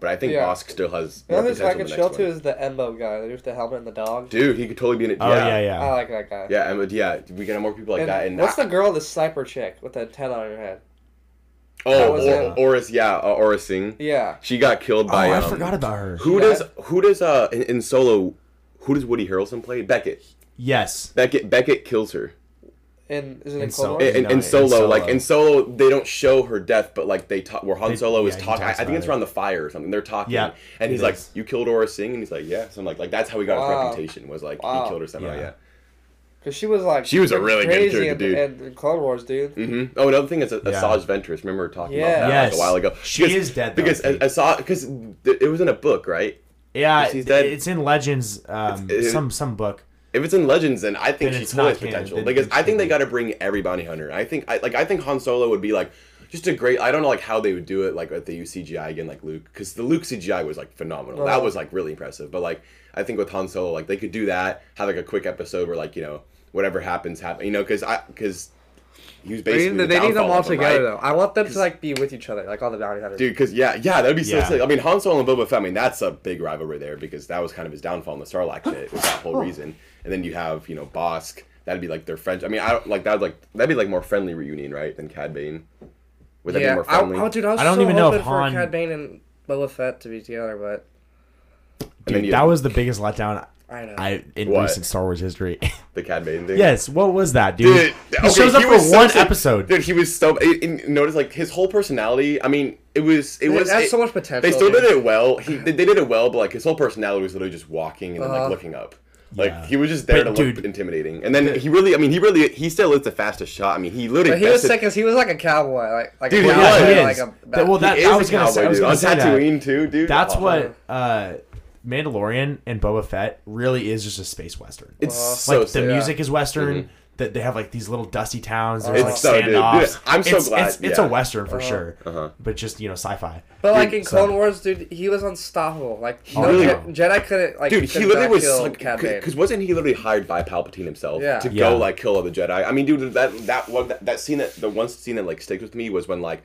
but I think Yeah. Bossk still has The more other I potential in could the chill next to is the Embo guy, the dude with the helmet and the dog. Dude, he could totally be in it. Oh yeah yeah. I like that guy. Yeah, and yeah, we can have more people like And that. And what's I- the girl, the sniper chick with the antenna on her head? oh, or. Oris, yeah, uh, Oris Singh. Yeah. She got killed Oh, by. I um, forgot about her. Who Yeah. does who does uh in, in Solo? Who does Woody Harrelson play? Beckett. Yes. Beckett Beckett kills her. And is it in And Clone so- Wars? In, in, No, in in Solo, Solo. like in Solo, they don't show her death, but like they talk where Han They- Solo is yeah, he talking. I, I think about it's it. around the fire or something. They're talking, Yeah, and he's it like, "You killed Aurra Sing," and he's like, "Yeah." So I'm like, like that's how he got his reputation was like Wow. he killed her somehow. Yeah. Yeah. Because she was like She was a really good crazy character, in, dude. And, in Clone Wars, dude. hmm Oh, another thing is Yeah. Asajj Ventress. Remember talking Yeah. about that like a while ago? She is dead, though, because Pete. Asajj because it was in a book, right? Yeah, She's dead. it's in Legends, um, It's- it- some some book. If it's in Legends, then I think Then she it's totally not has canon. potential. Then Because it's I think they got to bring every bounty hunter. I think I like I think Han Solo would be like just a great. I don't know like how they would do it like if they use CGI again like Luke because the Luke CGI was like phenomenal. That Uh-huh. was like really impressive. But like I think with Han Solo like they could do that. Have like a quick episode where like you know whatever happens happen. You know because I because he was They basically need, the they need them all of him, together right? though. I want them to like be with each other, like all the bounty hunters. Dude, because yeah, yeah, that'd be so Yeah. sick. I mean, Han Solo and Boba Fett. I mean, that's a big rivalry there because that was kind of his downfall in the Sarlacc pit. Was that whole reason? And then you have you know Bossk. That'd be like their friend. I mean, I don't like that. Would like that'd be like more friendly reunion, right? Than Cad Bane. Would that yeah, be more I, oh, dude, I was I don't so even know hoping if for Han- Cad Bane and Boba Fett to be together, but And then Dude, that have was the biggest letdown I know. I in What? recent Star Wars history. the Cad Bane thing. yes, what was that, dude? Dude, he okay, shows up he for was so one sick. episode. Dude, he was so. It, it- notice like his whole personality. I mean, it was. It It was. has it- so much potential. They still dude. did it well. He they, they did it well, but like his whole personality was literally just walking and then Uh-huh. like looking up. Like Yeah. he was just there But, to look intimidating. And then he really, I mean, he really, he still is the fastest shot. I mean, he literally. But he was bested- sick because he was like a cowboy, like like Dude, a he cowboy, was. he like is. a That- well, that- he I is was a gonna say- I cowboy, was dude. gonna on say that. Tatooine too, dude. That's Oh. what uh, Mandalorian and Boba Fett really is just a space western. It's Uh, so like the sick. Mm-hmm. music is western. That they have like these little dusty towns. There's It's like so, dude. standoffs. Dude, I'm so it's, glad- It's, it's yeah. a western for sure, Uh-huh. but just you know sci-fi. But like Dude, in so- Clone Wars, dude, he was unstoppable. Like no really- Je- Jedi couldn't like Dude, he he literally was like, because wasn't he literally hired by Palpatine himself Yeah. to Yeah. go like kill other Jedi? I mean, dude, that that one that, that scene that the one scene that like sticks with me was when like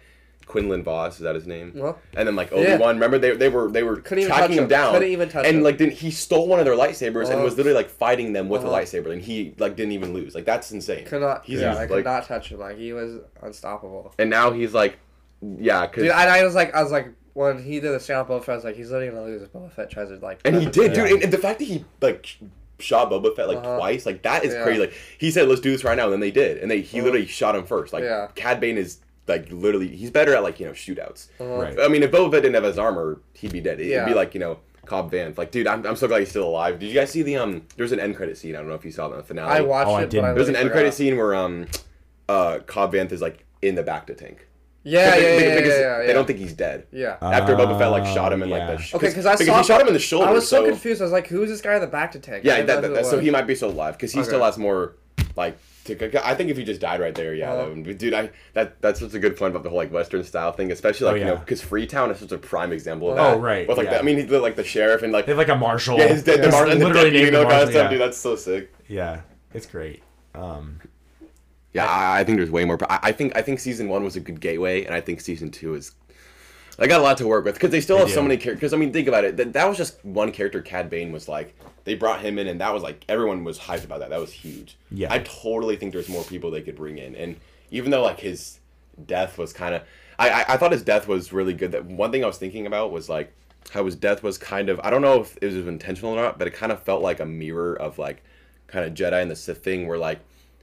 Quinlan Vos is that his name? Well, and then like yeah. Obi Wan, remember they, they were they were Couldn't even tracking touch him him. down, Couldn't even touch and him. like then he stole one of their lightsabers and Uh-huh. was literally like fighting them with Uh-huh. a lightsaber, and he like didn't even lose. Like that's insane. could not. He's yeah, I like, could not touch him. Like he was unstoppable. and now he's like, yeah, because Dude, I, I was like, I was like, when he did the stand up Boba Fett, I was like, he's literally gonna lose if Boba Fett tries to like. And he did, dude. And, and the fact that he like shot Boba Fett like Uh-huh. twice, like that is Yeah. crazy. Like he said, "Let's do this right now," and then they did, and they he Uh-huh. literally shot him first. Like Yeah. Cad Bane is like literally, he's better at like you know shootouts. Uh-huh. Right. I mean, if Boba Fett didn't have his armor, he'd be dead. It'd Yeah. be like you know Cobb Vanth. Like, dude, I'm, I'm so glad he's still alive. Did you guys see the um? There's an end credit scene. I don't know if you saw the finale. I watched Oh, it, but didn't. There's an literally end credit scene where um, uh, Cobb Vanth is like in the bacta tank. Yeah, yeah, yeah, they- yeah, because yeah, yeah. They don't think he's dead. Yeah. After Boba Fett like shot him in like yeah. the sh- Okay, because I because saw he shot him in the shoulder. I was so, so confused. I was like, "Who's this guy in the bacta tank?" Yeah, that, that, that- so he might be still alive because he Okay. still has more like. To, I think if he just died right there, yeah, Uh-huh. that would be- dude. I that that's such a good point about the whole like Western style thing, especially like Oh, you know yeah. because Freetown is such a prime example of that. Oh, that. right, With like yeah. the, I mean, he did like the sheriff and like They have like a marshal. yeah, his dead, the It's mar- and the literally deputy named and the kind of marshal. stuff, Yeah. dude. That's so sick. yeah, it's great. Um, Yeah, I, I think there's way more. I, I think I think season one was a good gateway, and I think season two is. I got a lot to work with because they still They have so many characters. Because I mean, think about it. That, that was just one character. Cad Bane was like they brought him in, and that was like everyone was hyped about that. That was huge. Yeah. I totally think there's more people they could bring in, and even though like his death was kind of, I, I I thought his death was really good. That one thing I was thinking about was like how his death was kind of. I don't know if it was intentional or not, but it kind of felt like a mirror of like kind of Jedi and the Sith thing, where like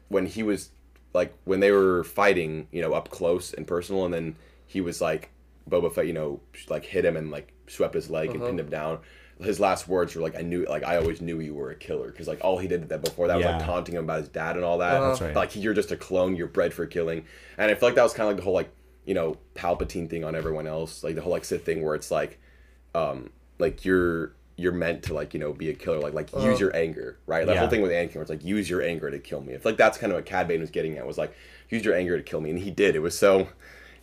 when he was like when they were fighting, you know, up close and personal, and then he was like Boba Fett, you know, like hit him and like swept his leg and pinned uh-huh. him down. His last words were like, "I knew, like, I always knew you were a killer," because like all he did that before that was like Yeah. taunting him about his dad and all that. Uh-huh. That's right. Like you're just a clone, you're bred for killing, and I feel like that was kind of like the whole like you know Palpatine thing on everyone else, like the whole like Sith thing where it's like, um, like you're you're meant to like you know be a killer, like like use uh-huh. your anger, right? That Yeah. whole thing with Anakin, where it's like use your anger to kill me. I feel like that's kind of what Cad Bane was getting at, was like use your anger to kill me, and he did. It was so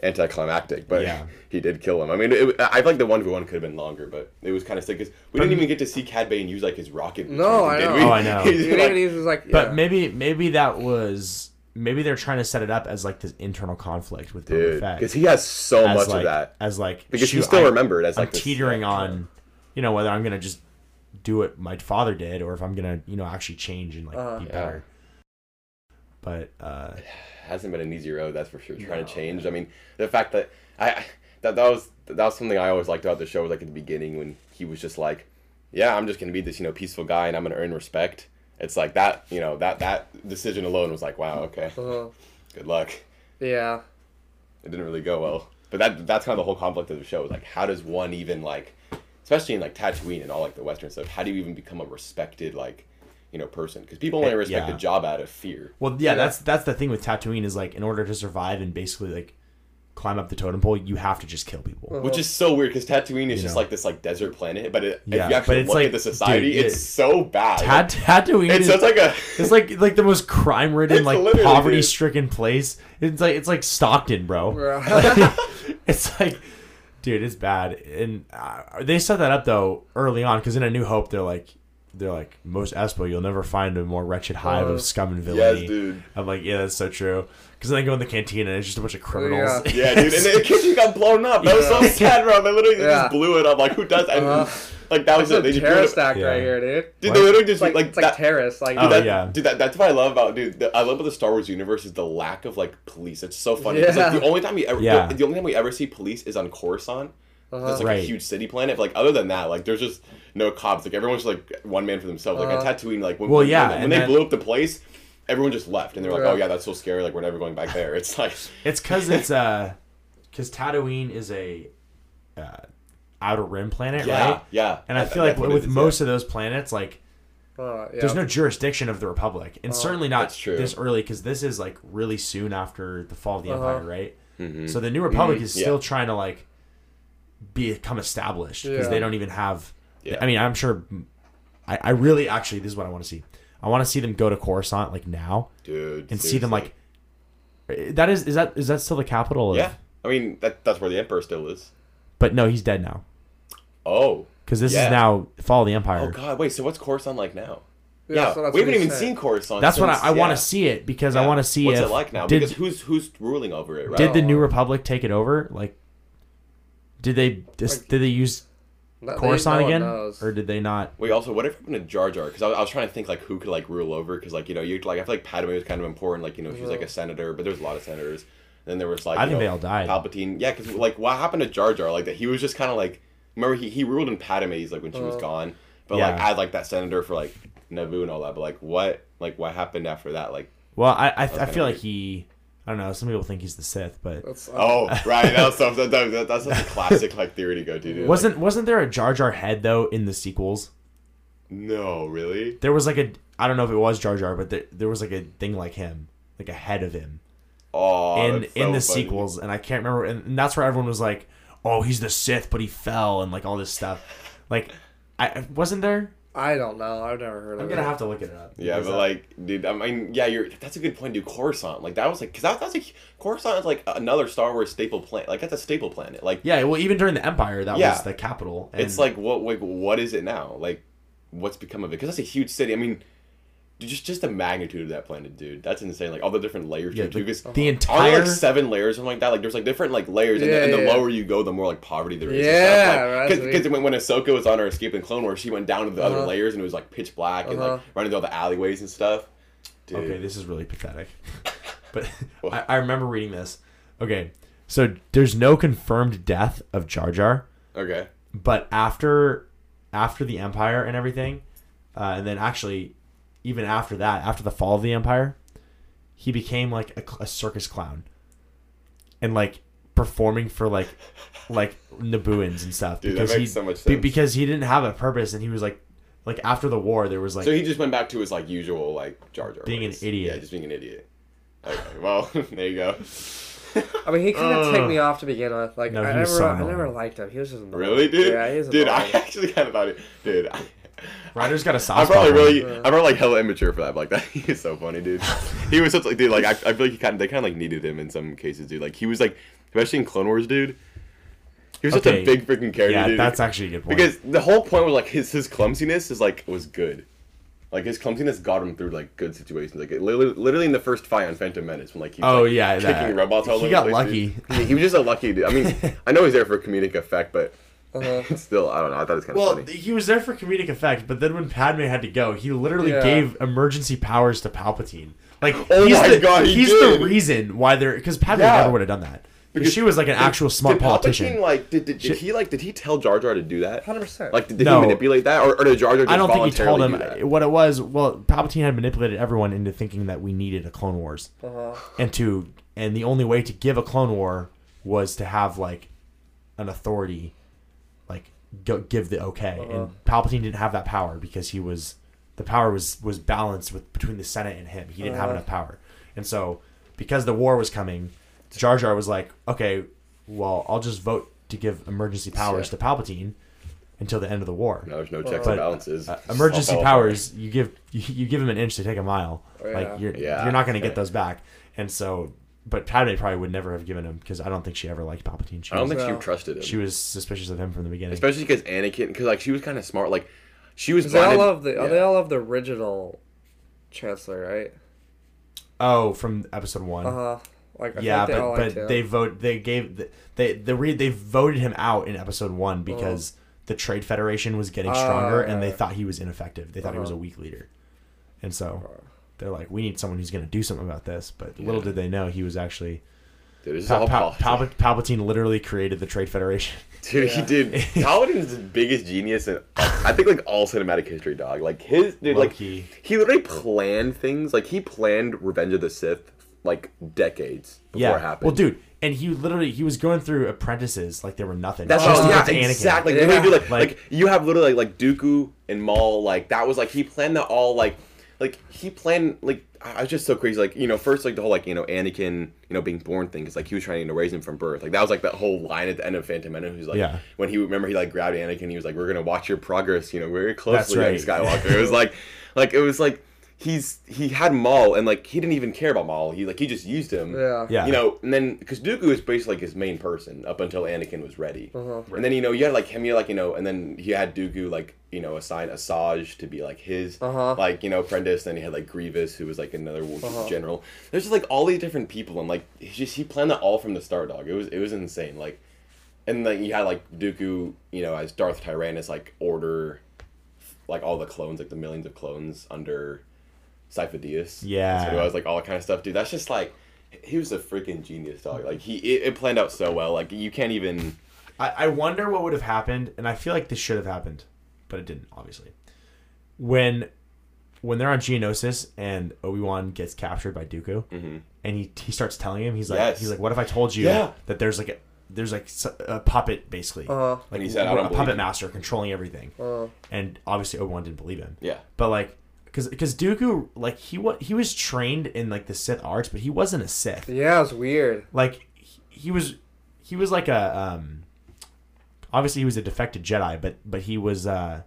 anticlimactic, but Yeah. he did kill him. I mean, it, I feel like the one v one could have been longer, but it was kind of sick because we didn't even get to see Cad Bane use like his rocket. No, I know. we? Oh, I know. He's You didn't like- even use like. But maybe maybe that was maybe they're trying to set it up as like this internal conflict with Boba dude, Fett. because he has so as much like, of that. as like Because he's still I- remembered as, like, I'm this- teetering yeah. on, you know, whether I'm gonna just do what my father did or if I'm gonna you know actually change and like Uh-huh. be Yeah. better. But uh, hasn't been an easy road, that's for sure. Trying to change. I mean, the fact that I that that was that was something I always liked about the show. Was like at the beginning when he was just like, "Yeah, I'm just gonna be this you know peaceful guy and I'm gonna earn respect." It's like that you know that that decision alone was like, "Wow, okay, Uh, good luck." yeah. It didn't really go well. But that that's kind of the whole conflict of the show. Is like, how does one even like, especially in like Tatooine and all like the Western stuff, how do you even become a respected like, you know, person? Because people only Eh, respect yeah. a job out of fear. well, yeah, Yeah. that's that's the thing with Tatooine is like in order to survive and basically like climb up the totem pole, you have to just kill people. Which is so weird because Tatooine is You just know. like this like desert planet, but it, Yeah, if you actually but it's look like- at the society, dude, it's it- so bad. Tat- Tatooine it's is like a It's like like the most crime ridden, like poverty stricken place. It's like it's like Stockton, bro. Right. it's like, dude, it's bad. And uh, they set that up though early on because in A New Hope, they're like, they're like Mos Espa, you'll never find a more wretched hive Uh, of scum and villainy. yes, dude. I'm like, yeah, that's so true. Because then they go in the canteen and it's just a bunch of criminals. Yeah. Yeah, dude, and the kitchen got blown up. That was so sad, bro. They literally Yeah. just blew it up. Like, who does that? Uh-huh. like that was It's it. They a just blew terrorist act Yeah. right here, dude. Dude, What? they literally just like like it's like that. terrorists. Like Oh, that, yeah. dude, that, that's what I love about dude. The, I love about the Star Wars universe is the lack of like police. It's so funny. Yeah. like, the only time we ever, Yeah. the, the only time we ever see police is on Coruscant. Uh-huh. It's like Right. a huge city planet. Like other than that, like there's just no cops. Like everyone's just like one man for themselves. Like Uh-huh. at Tatooine, like when, Well, when- yeah, when, and they then- blew up the place, everyone just left, and they're like, Yeah. "Oh yeah, that's so scary. Like we're never going back there." It's like, It's because it's uh, because Tatooine is a uh, outer rim planet, yeah, right? yeah. And I That- feel like that's with is, most of those planets, like Uh, yeah. there's no jurisdiction of the Republic, and certainly not true. this early because this is like really soon after the fall of the Uh-huh. Empire, right? Mhm. So the New Republic Mhm, is yeah. still trying to like become established because Yeah. they don't even have. Yeah. I mean, I'm sure. I, I really actually this is what I want to see. I want to see them go to Coruscant like now dude, and see them like. Eh, that is is that is that still the capital? Of, Yeah, I mean that that's where the Emperor still is. But no, he's dead now Oh, because this Yeah. is now fall of the Empire. oh God, wait. So what's Coruscant like now? Yeah, Yeah, so we haven't even said. seen Coruscant. That's what I, since- I want to see it because I want to see what's if it like now. did, because who's who's ruling over it, right? did the New. Republic take it over? Like, did they dis, Like- did they use No- they- Coruscant no again, knows. or did they not? Wait, also, what happened to Jar Jar? Because I, was- I was trying to think like who could like rule over. Because like you know you like I feel like Padme was kind of important. Like you know she's like a senator, but there's a lot of senators. then there was like I think know, they all died. Palpatine, yeah, because like what happened to Jar Jar? Like that he was just kind of like remember he, he ruled in Padme's like when she was Uh. gone, but like Yeah. as like that senator for like Naboo and all that. But like what like what happened after that? Like Well, I I, I kinda feel like weird. he. I don't know. Some people think he's the Sith, but That's, uh, oh right, that that, that, that's such a classic like theory to go to. Dude. wasn't wasn't there a Jar Jar head though in the sequels? No really. There was like a I don't know if it was Jar Jar, but there, there was like a thing like him, like a head of him Oh, in that's in the funny. sequels, and I can't remember. And, and that's where everyone was like, "Oh, he's the Sith, but he fell," and like all this stuff. Like, I I- wasn't there. I don't know. I've never heard of it. I'm gonna have to look it up. Yeah, but uh, like, dude, I mean, yeah, you're. That's a good point, dude. Coruscant, like that was like, cause that, that's like Coruscant is like another Star Wars staple planet. Like that's a staple planet. Like, yeah, well, even during the Empire, that Yeah. was the capital. And it's like what, like, what is it now? Like, what's become of it? Because that's a huge city. I mean, just just the magnitude of that planet, dude. That's insane. Like all the different layers Yeah, too. the- 'cause the Only entire like seven layers, something like that. Like there's like different like layers, and, the, and the yeah. lower you go, the more like poverty there is. Yeah, right, Because that's when, when Ahsoka was on her escape in Clone Wars, she went down to the other Uh-huh. layers, and it was like pitch black and Uh-huh. like running through all the alleyways and stuff. Dude. Okay, this is really pathetic. But I, I remember reading this. Okay, so there's no confirmed death of Jar Jar, okay. but after after the Empire and everything, uh, and then actually even after that, after the fall of the Empire, he became like a, a circus clown, and like performing for like like Nabooans and stuff Dude, that because makes he so much be- because he didn't have a purpose and he was like like after the war there was like So he just went back to his like usual like Jar Jar. Being an idiot. Yeah, just being an idiot. Okay, well, there you go. I mean, he kind of Ugh. ticked me off to begin with. Like, No, I never, so I never liked him. He was just annoying. Really, dude? Yeah, he was dude, I actually kind of thought it. Dude, I, Rider's got a soft I'm probably spot for him. really, I'm probably like hella immature for that. But like that, he is so funny, dude. He was such like, dude. Like I, I feel like he kind of, they kind of like needed him in some cases, dude. Like he was like, especially in Clone Wars, dude. He was such a big freaking character, Yeah, dude. that's actually a good point. because the whole point was like his his clumsiness is like was good. Like his clumsiness got him through like good situations. Like literally, literally in the first fight on Phantom Menace when like he was, Oh, like, yeah, kicking that- robots all he over got place, lucky. dude. He, he was just a lucky dude. I mean, I know he's there for comedic effect, but Uh-huh. still, I don't know. I thought it was kind of Well, funny. he was there for comedic effect, but then when Padme had to go, he literally Yeah. gave emergency powers to Palpatine. Like, Oh he's my the, God, he he's did. the reason why they're because Padme Yeah. never would have done that because she was like an actual smart did politician. Like, did, did, did She- he like? Did he tell Jar Jar to do that? 100%. Like, did, did No. he manipulate that, or, or did Jar Jar? Just I don't think he told voluntarily him do what it was. Well, Palpatine had manipulated everyone into thinking that we needed a Clone Wars, Uh-huh. and to and the only way to give a Clone War was to have like an authority, like go, give the okay. Uh-huh. And Palpatine didn't have that power because he was the power was was balanced with between the Senate and him. He didn't have Uh-huh. enough power, and so because the war was coming, Jar Jar was like, okay, well, I'll just vote to give emergency powers to Palpatine until the end of the war. No, there's no checks But, and balances. Uh, emergency powers, you give you, you give him an inch to take a mile. Oh, yeah. Like you're Yeah. you're not going to get those back. And so, but Padme probably would never have given him because I don't think she ever liked Palpatine. She I don't was, think she No. trusted him. she was suspicious of him from the beginning. especially because Anakin, because like she was kind of smart. Like she was. They all love the. yeah. They all love the original Chancellor, right? oh, from episode one. Uh huh. Like I yeah, think they but liked but him. they vote they gave they the re, they voted him out in episode one because the Trade Federation was getting stronger and they thought he was ineffective. They thought he was a Uh-huh. weak leader, and so they're like, we need someone who's going to do something about this. But little did they know he was actually Dude, Pal- Palpatine literally created the Trade Federation. Dude, he did. Palpatine's the biggest genius in, I think, like all cinematic history, dog. Like his, dude, like Low-key. he literally planned things. Like he planned Revenge of the Sith like decades before yeah. it happened. Well, dude, and he literally he was going through apprentices like they were nothing. That's just what, yeah, exactly. Yeah. Dude, like, Like- like, you have literally like, like Dooku and Maul. Like that was like he planned that all. Like, like he planned like I was just so crazy. Like you know, first like the whole like you know Anakin you know being born thing is like he was trying to raise him from birth. Like that was like that whole line at the end of Phantom Menace. Who's like Yeah. when he remember he like grabbed Anakin. He was like, "We're gonna watch your progress. You know, very closely, right. Skywalker." it was like, like it was like. He's he had Maul and like he didn't even care about Maul. He like he just used him. Yeah. Yeah. You know, and then because Dooku is basically like his main person up until Anakin was ready, Uh-huh. and then you know you had like him, you had, like you know, and then he had Dooku like you know assign Asajj to be like his Uh-huh. like you know apprentice. Then he had like Grievous who was like another Uh-huh. general. There's just like all these different people, and like he just he planned that all from the start, dog. It was it was insane. Like, and like you had like Dooku, you know, as Darth Tyrannus, like order like all the clones, like the millions of clones under Sifo-Dyas. Yeah. So it was like all that kind of stuff, dude. That's just like he was a freaking genius, dog. Like he it, it planned out so well. Like you can't even. I, I wonder what would have happened, and I feel like this should have happened, but it didn't, obviously. When when they're on Geonosis and Obi Wan gets captured by Dooku, and he he starts telling him, he's like, Mm-hmm. Yes. he's like, what if I told you Yeah. that there's like a there's like a puppet basically, Uh-huh. like And he said, "I a don't believe puppet you." master controlling everything, Uh, and obviously Obi Wan didn't believe him. Yeah. But like, because because Dooku like he was he was trained in like the Sith arts, but he wasn't a Sith. yeah, it was weird. Like he, he was he was like a um. Obviously, he was a defected Jedi, but but he was uh.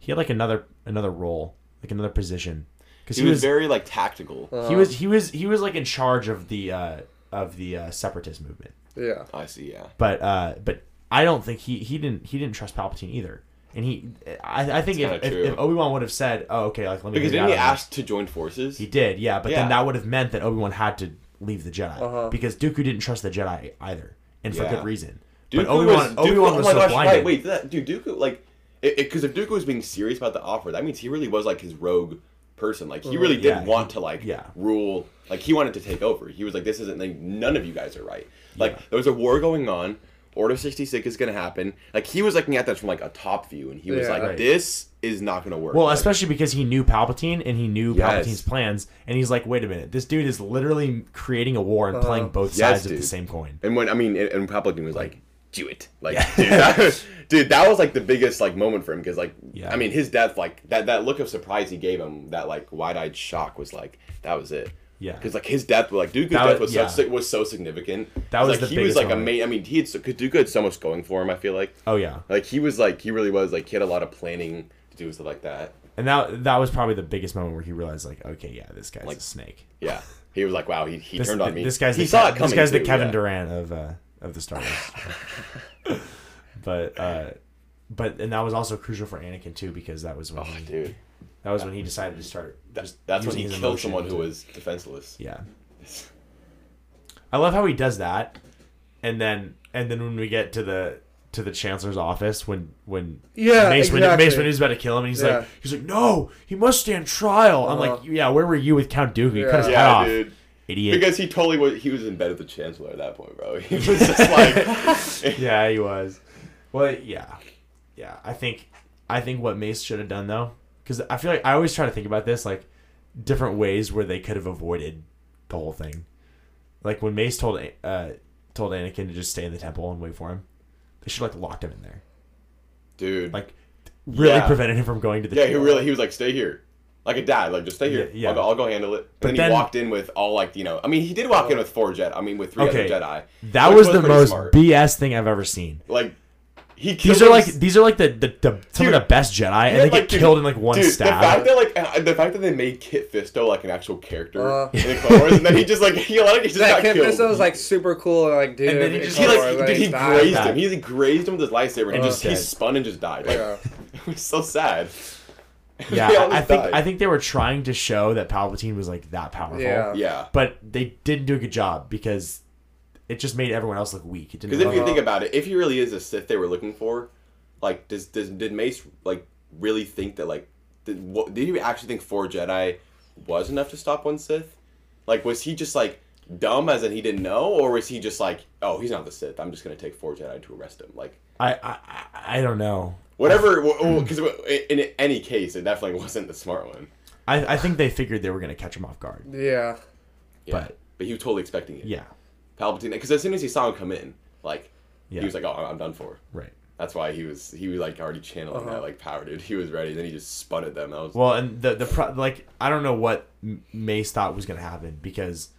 He had like another another role, like another position, because He, was, very like tactical. he was he was he was like in charge of the uh of the uh, separatist movement. Yeah. I see. Yeah. But uh but I don't think he he didn't he didn't trust Palpatine either. And he, I, I think if, if, if Obi Wan would have said, "Oh, okay, like let me," Because get didn't he out of this," ask to join forces? He did, yeah, but Yeah. then that would have meant that Obi Wan had to leave the Jedi Uh-huh. because Dooku didn't trust the Jedi either, and for Yeah. good reason. Dooku but Obi Wan, was, Obi Wan was oh my so gosh, blinded. Right, wait, that dude, Dooku, like, because if Dooku was being serious about the offer, that means he really was like his rogue person. Like, he really did Yeah, want to like yeah. rule. Like, he wanted to take over. He was like, this isn't like none of you guys are right. Like, Yeah. there was a war going on. Order sixty six is gonna happen. Like, he was looking at this from like a top view, and he was Yeah. like, Right. this is not gonna work. Well, Like, especially because he knew Palpatine and he knew Yes. Palpatine's plans, and he's like, "Wait a minute, this dude is literally creating a war and playing both Yes, sides of the same coin." And when I mean, and, and Palpatine was like, "Do it!" Like, dude, that, dude, that was like the biggest like moment for him because like, Yeah. I mean, his death, like that that look of surprise he gave him, that like wide eyed shock was like that was it. Yeah. because like his death, like Dooku's death was- was such was so significant. That was like the he was like moment. amazing. I mean, he had so, Dooku had so much going for him. I feel like Oh yeah, like he was like he really was like he had a lot of planning to do stuff like that. and that that was probably the biggest moment where he realized, like, okay, yeah, this guy's Like, a snake. Yeah, he was like, wow, he, he This, turned on me. this guy's he the, saw it coming. This guy's the Kevin yeah. Durant of uh, of the Star Wars. but uh, but and that was also crucial for Anakin too because that was when Oh, he, dude, that was when he decided to start. that, just that's when he killed emotion someone who was defenseless. Yeah. I love how he does that, and then and then when we get to the to the chancellor's office when when Yeah, Mace Windu, exactly. Mace Windu's about to kill him and he's Yeah. like he's like no he must stand trial. I'm Uh-huh. like yeah where were you with Count Dooku? You cut his Yeah. head Yeah, off, dude. idiot. Because he totally was. He was in bed with the chancellor at that point, bro. He was just like, yeah, he was. Well, yeah, yeah. I think I think what Mace should have done though, because I feel like I always try to think about this like different ways where they could have avoided the whole thing. Like when Mace told uh told Anakin to just stay in the temple and wait for him, they should like locked him in there, dude. like really Yeah. prevented him from going to the. yeah, he really. He was like, stay here, like a dad. Like just stay here. Yeah, yeah. I'll, go, I'll go handle it. But and then, then- he walked in with all like you know. I mean, he did walk in with four Jedi. I mean, with three Okay, other Jedi. That which was the most smart. BS thing I've ever seen. Like he. These are like his- these are like the, the, the some Dude, of the best Jedi, and Yeah, they like, get dude, killed in like one dude, stab. The fact that like uh, the fact that they made Kit Fisto like an actual character Uh. in the Clone Wars, and then he just like he, like, he just That got Kit killed. Fisto was like super cool, and, like dude. And then he just- he Clone like Wars, dude, he grazed died. him. He like, grazed him with his lightsaber, and Uh. just he spun and just died. Like, Yeah. it was so sad. yeah, I think died. I think they were trying to show that Palpatine was like that powerful. Yeah. Yeah. but they didn't do a good job because it just made everyone else look weak. Because if you think about it, if he really is a Sith they were looking for, like, does, does did Mace like really think that like did, what, did he actually think four Jedi was enough to stop one Sith? Like, was he just like dumb as in he didn't know, or was he just like, oh, he's not the Sith. I'm just gonna take four Jedi to arrest him. Like, I, I I- I don't know. whatever. Because in any case, it definitely wasn't the smart one. I, I think they figured they were gonna catch him off guard. Yeah. Yeah. But- but he was totally expecting it. Yeah, Palpatine. Because as soon as he saw him come in, like, Yeah. he was like, oh, I'm done for. right. That's why he was he was like already channeling Uh-huh. that like power, dude. He was ready. Then he just spun at them. That was Well, and the the pro- like I don't know what M- Mace thought was gonna happen because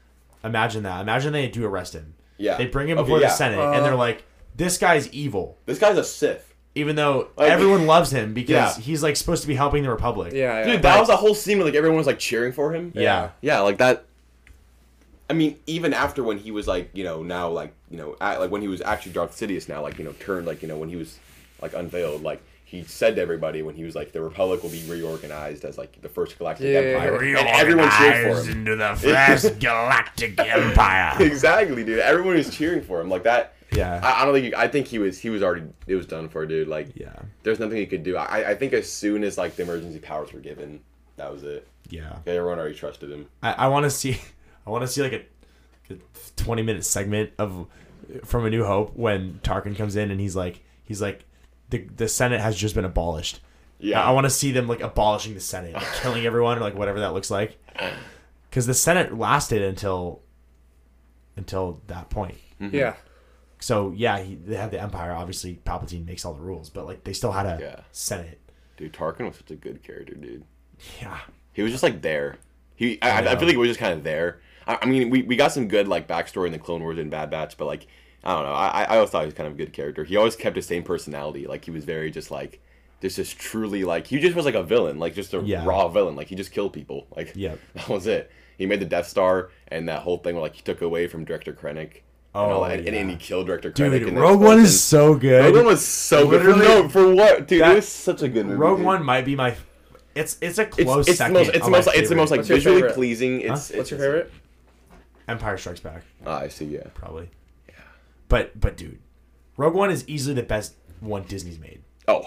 imagine that. Imagine they do arrest him. yeah. They bring him Okay, before yeah. the Senate, Uh, and they're like, "This guy's evil." This guy's a Sith, Even though Like- everyone loves him because Yeah. he's like supposed to be helping the Republic. Yeah. yeah. dude. That was a whole scene where like everyone was like cheering for him. Yeah. yeah, like that. I mean, even after when he was like, you know, now like, you know, at, like when he was actually Darth Sidious now, like, you know, turned like, you know, when he was like unveiled, like he said to everybody when he was like, the Republic will be reorganized as like the first galactic Yeah. empire, and everyone cheered for him. into the first galactic empire. exactly, dude. Everyone was cheering for him like that. Yeah. I, I don't think. He, I think he was. He was already. It was done for, dude. Like, Yeah. there's nothing he could do. I, I think as soon as like the emergency powers were given, that was it. Yeah. okay, Everyone already trusted him. I, I want to see, I want to see like a, a twenty minute segment of from A New Hope when Tarkin comes in and he's like, he's like, the the Senate has just been abolished. Yeah. I, want to see them like abolishing the Senate, like, killing everyone, or like whatever that looks like. Because the Senate lasted until, until that point. Mm-hmm. Yeah. So yeah, he, they had the Empire. Obviously, Palpatine makes all the rules, but like they still had a Yeah. Senate. Dude, Tarkin was such a good character, dude. Yeah. He was just like there. He. I, I. I feel like he was just kind of there. I, I mean, we, we got some good like backstory in the Clone Wars and Bad Batch, but like I don't know. I I always thought he was kind of a good character. He always kept his same personality. Like he was very just like. this is truly like he just was like a villain, like just a Yeah. raw villain. Like he just killed people. Like Yep. that was it. He made the Death Star and that whole thing where like he took away from Director Krennic Oh, and, all oh, and, yeah. and he killed director Krennic. Dude, Rogue One explosion. is so good. Rogue One was so good. For, no, for what, dude? that- it was such a good movie. Rogue. One might be my. It's it's a close it's the second. most. It's the on my most. It's the most like What's visually pleasing. It's, Huh? it's What's your favorite? Empire Strikes Back, Ah, I see. Yeah. probably. Yeah. But but dude, Rogue One is easily the best one Disney's made. Oh,